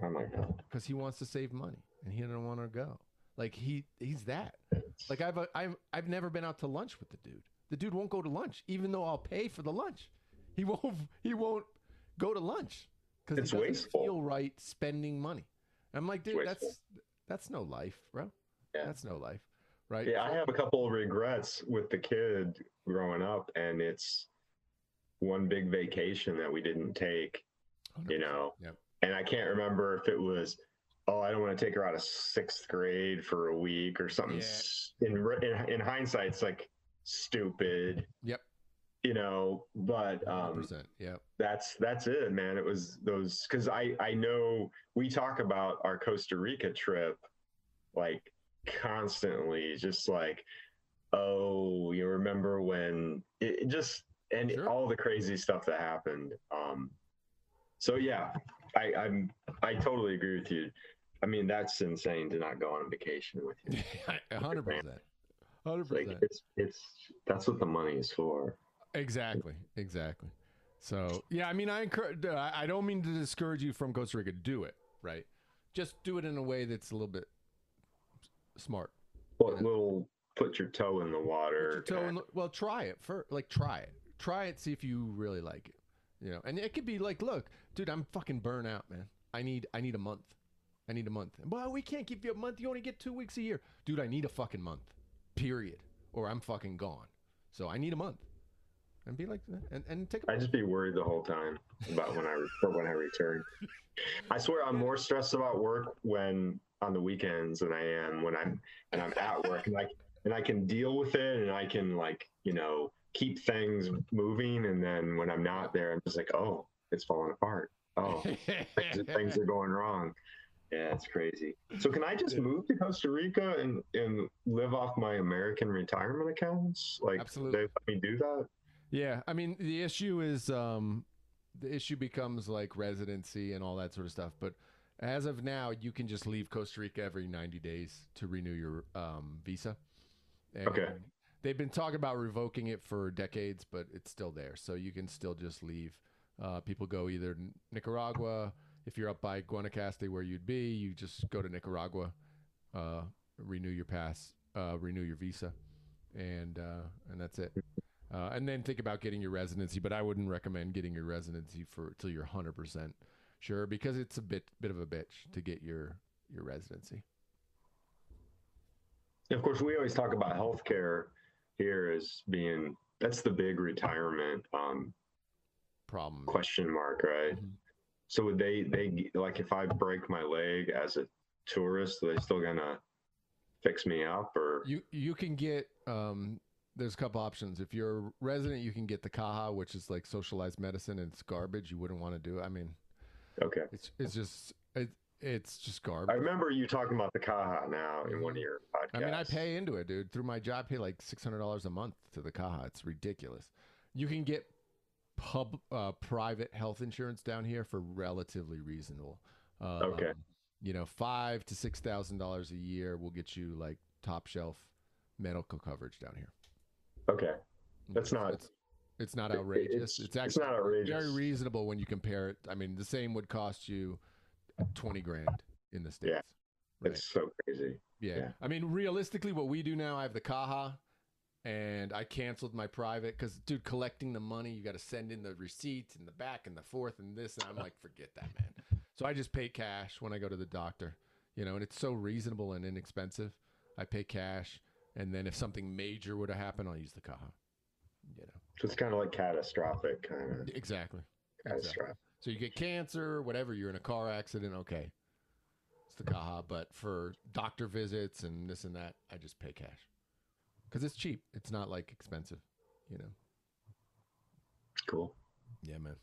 Speaker 2: oh my god?
Speaker 1: because he wants to save money and he doesn't want to go. Like he he's that. Like I've I've I've never been out to lunch with the dude. The dude won't go to lunch, even though I'll pay for the lunch. He won't he won't go to lunch because
Speaker 2: It's
Speaker 1: it doesn't
Speaker 2: wasteful.
Speaker 1: feel right spending money. I'm like, dude, that's that's no life, bro.
Speaker 2: Yeah.
Speaker 1: That's no life, right?
Speaker 2: Yeah, I have a couple of regrets with the kid growing up, and it's one big vacation that we didn't take. You know,
Speaker 1: Yep.
Speaker 2: and I can't remember if it was, oh, I don't want to take her out of sixth grade for a week or something.
Speaker 1: Yeah.
Speaker 2: In, in in hindsight, it's like stupid.
Speaker 1: Yep.
Speaker 2: You know, but um,
Speaker 1: 100%.
Speaker 2: That's that's it, man. It was those because I I know we talk about our Costa Rica trip like constantly, just like oh, you remember when it, it just and
Speaker 1: Sure.
Speaker 2: all the crazy stuff that happened. Um, so yeah, I I'm I totally agree with you. I mean, that's insane to not go on vacation with you.
Speaker 1: A hundred percent. Hundred
Speaker 2: Like it's it's that's what the money is for.
Speaker 1: Exactly. Exactly. So yeah, I mean, I encourage. I don't mean to discourage you from Costa Rica. Do it right. Just do it in a way that's a little bit smart.
Speaker 2: But little put your toe in the
Speaker 1: Put
Speaker 2: water.
Speaker 1: your toe in the- well, try it first. Like, try it. Try it. See if you really like it. You know, and it could be like, look, dude, I'm fucking burnt out, man. I need, I need a month. I need a month. Well, we can't give you a month. You only get two weeks a year, dude. I need a fucking month. Period. Or I'm fucking gone. So I need a month. And be like, and and take a
Speaker 2: I just be worried the whole time about when I for when I return. I swear I'm more stressed about work when on the weekends than I am when I'm and I'm at work and I and I can deal with it and I can like you know keep things moving and then when I'm not there I'm just like oh it's falling apart oh things are going wrong yeah it's crazy so can I just
Speaker 1: Yeah.
Speaker 2: move to Costa Rica and and live off my American retirement accounts like
Speaker 1: Absolutely.
Speaker 2: they let me do that
Speaker 1: Yeah, I mean the issue is um the issue becomes like residency and all that sort of stuff, but as of now you can just leave Costa Rica every 90 days to renew your um visa. And
Speaker 2: Okay.
Speaker 1: they've been talking about revoking it for decades, but it's still there. So you can still just leave. Uh, people go either Nicaragua. If you're up by Guanacaste, where you'd be, you just go to Nicaragua, uh, renew your pass, uh, renew your visa, and uh, and that's it. Uh, and then think about getting your residency, but I wouldn't recommend getting your residency for till you're 100 percent sure because it's a bit bit of a bitch to get your your residency.
Speaker 2: Of course, we always talk about healthcare here as being that's the big retirement um,
Speaker 1: problem
Speaker 2: question mark, right? Mm-hmm. So would they they like if I break my leg as a tourist, are they still gonna fix me up or
Speaker 1: you you can get um there's a couple options. If you're a resident, you can get the Caja, which is like socialized medicine and it's garbage. You wouldn't want to do it. I mean,
Speaker 2: okay,
Speaker 1: it's it's just it, it's just garbage.
Speaker 2: I remember you talking about the Caja now in one of your podcasts.
Speaker 1: I mean, I pay into it, dude. Through my job, I pay like six hundred dollars a month to the Caja. It's ridiculous. You can get pub uh, private health insurance down here for relatively reasonable.
Speaker 2: Um, okay.
Speaker 1: You know, five to six thousand dollars a year will get you like top shelf medical coverage down here.
Speaker 2: Okay, that's not.
Speaker 1: It's, it's not outrageous. It's, it's actually it's not outrageous. very reasonable when you compare it. I mean, the same would cost you twenty grand in the states.
Speaker 2: Yeah, right? it's so crazy.
Speaker 1: Yeah. yeah. I mean, realistically, what we do now, I have the Caja, and I canceled my private because, dude, collecting the money, you got to send in the receipts and the back and the forth and this, and I'm like, forget that, man. So I just pay cash when I go to the doctor, you know, and it's so reasonable and inexpensive. I pay cash, and then if something major would have happened, I'll use the Caja. You know,
Speaker 2: so it's kind of like catastrophic, kind of.
Speaker 1: Exactly. Catastrophic. Exactly. So you get cancer, whatever, you're in a car accident, okay. It's the Caja. But for doctor visits and this and that, I just pay cash. Because it's cheap. It's not like expensive, you know.
Speaker 2: Cool.
Speaker 1: Yeah, man.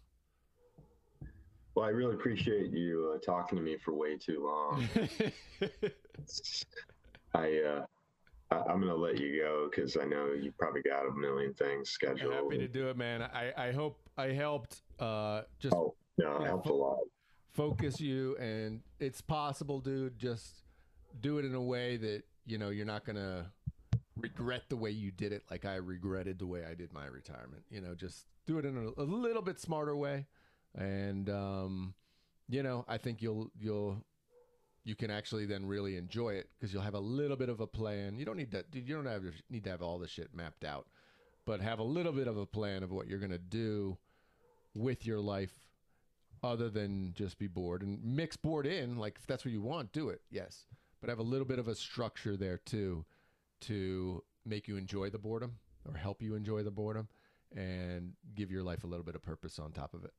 Speaker 2: Well, I really appreciate you uh, talking to me for way too long. I uh, I, am gonna let you go because I know you probably got a million things scheduled.
Speaker 1: Happy to do it, man. I I hope I helped. Uh, just
Speaker 2: oh no, it helped fo- a lot.
Speaker 1: Focus you, and it's possible, dude. Just do it in a way that you know you're not gonna regret the way you did it, like I regretted the way I did my retirement. You know, just do it in a, a little bit smarter way, and um, you know, I think you'll you'll you can actually then really enjoy it because you'll have a little bit of a plan. You don't need that. You don't have need to have all the shit mapped out, but have a little bit of a plan of what you're gonna do with your life, other than just be bored and mix bored in. Like if that's what you want, do it. Yes, but have a little bit of a structure there too, to make you enjoy the boredom or help you enjoy the boredom, and give your life a little bit of purpose on top of it.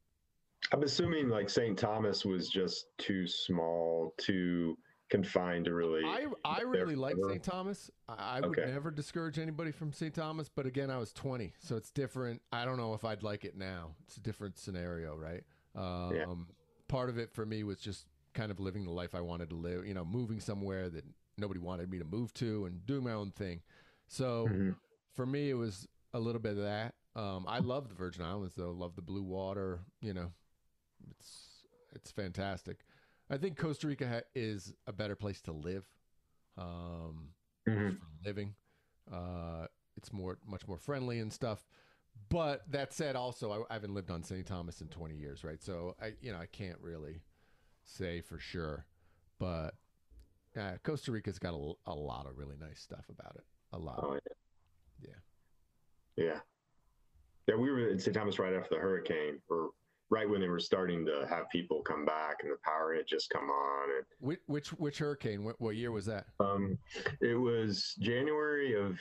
Speaker 2: I'm assuming like St. Thomas was just too small, too confined to really.
Speaker 1: I I really like St. Thomas. I, I would okay. never discourage anybody from St. Thomas, but again, I was 20, so it's different. I don't know if I'd like it now. It's a different scenario, right? Um, yeah. Part of it for me was just kind of living the life I wanted to live. You know, moving somewhere that nobody wanted me to move to and do my own thing. So mm-hmm. for me, it was a little bit of that. Um, I love the Virgin Islands, though. Love the blue water. You know, it's it's fantastic. I think Costa Rica ha- is a better place to live, um, mm-hmm. for living. Uh, it's more much more friendly and stuff. But that said, also I, I haven't lived on St. Thomas in 20 years, right? So I you know I can't really say for sure, but uh, Costa Rica's got a, a lot of really nice stuff about it. A lot.
Speaker 2: Oh,
Speaker 1: yeah.
Speaker 2: Yeah. Yeah. Yeah, we were in St. Thomas right after the hurricane, or right when they were starting to have people come back and the power had just come on. And,
Speaker 1: which which, which hurricane? What, what year was that?
Speaker 2: Um, it was January of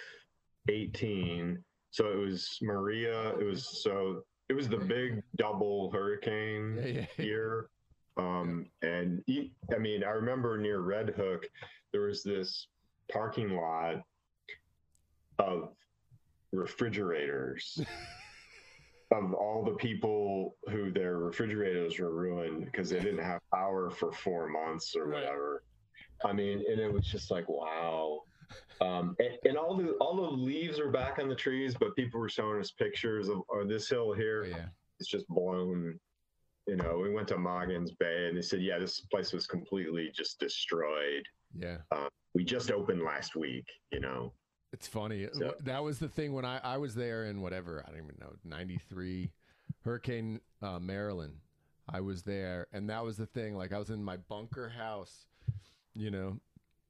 Speaker 2: eighteen. So it was Maria. It was so it was the big double hurricane yeah, yeah. year. Um, and I mean, I remember near Red Hook, there was this parking lot of refrigerators. of all the people who their refrigerators were ruined because they didn't have power for four months or whatever. I mean, and it was just like, wow. Um, and, and, all the all the leaves are back on the trees, but people were showing us pictures of or this hill here.
Speaker 1: Oh, yeah.
Speaker 2: It's just blown. You know, we went to Magens Bay and they said, yeah, this place was completely just destroyed.
Speaker 1: Yeah.
Speaker 2: Uh, we just opened last week. You know.
Speaker 1: It's funny.
Speaker 2: So-
Speaker 1: that was the thing when I, I was there in whatever, I don't even know, 93, Hurricane uh, Marilyn. I was there, and that was the thing. Like, I was in my bunker house, you know,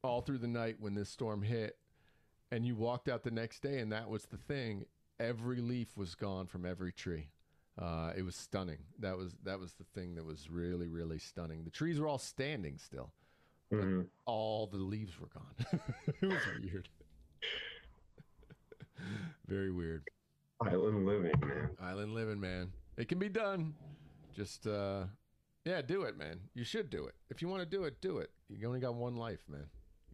Speaker 1: all through the night when this storm hit. And you walked out the next day, and that was the thing. Every leaf was gone from every tree. Uh, it was stunning. That was that was the thing that was really really stunning. The trees were all standing still.
Speaker 2: Mhm.
Speaker 1: All the leaves were gone. it was weird. Very weird.
Speaker 2: Island living, man.
Speaker 1: Island living, man. It can be done. Just uh yeah, do it, man. You should do it. If you want to do it, do it. You only got one life, man.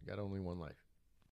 Speaker 1: You got only one life.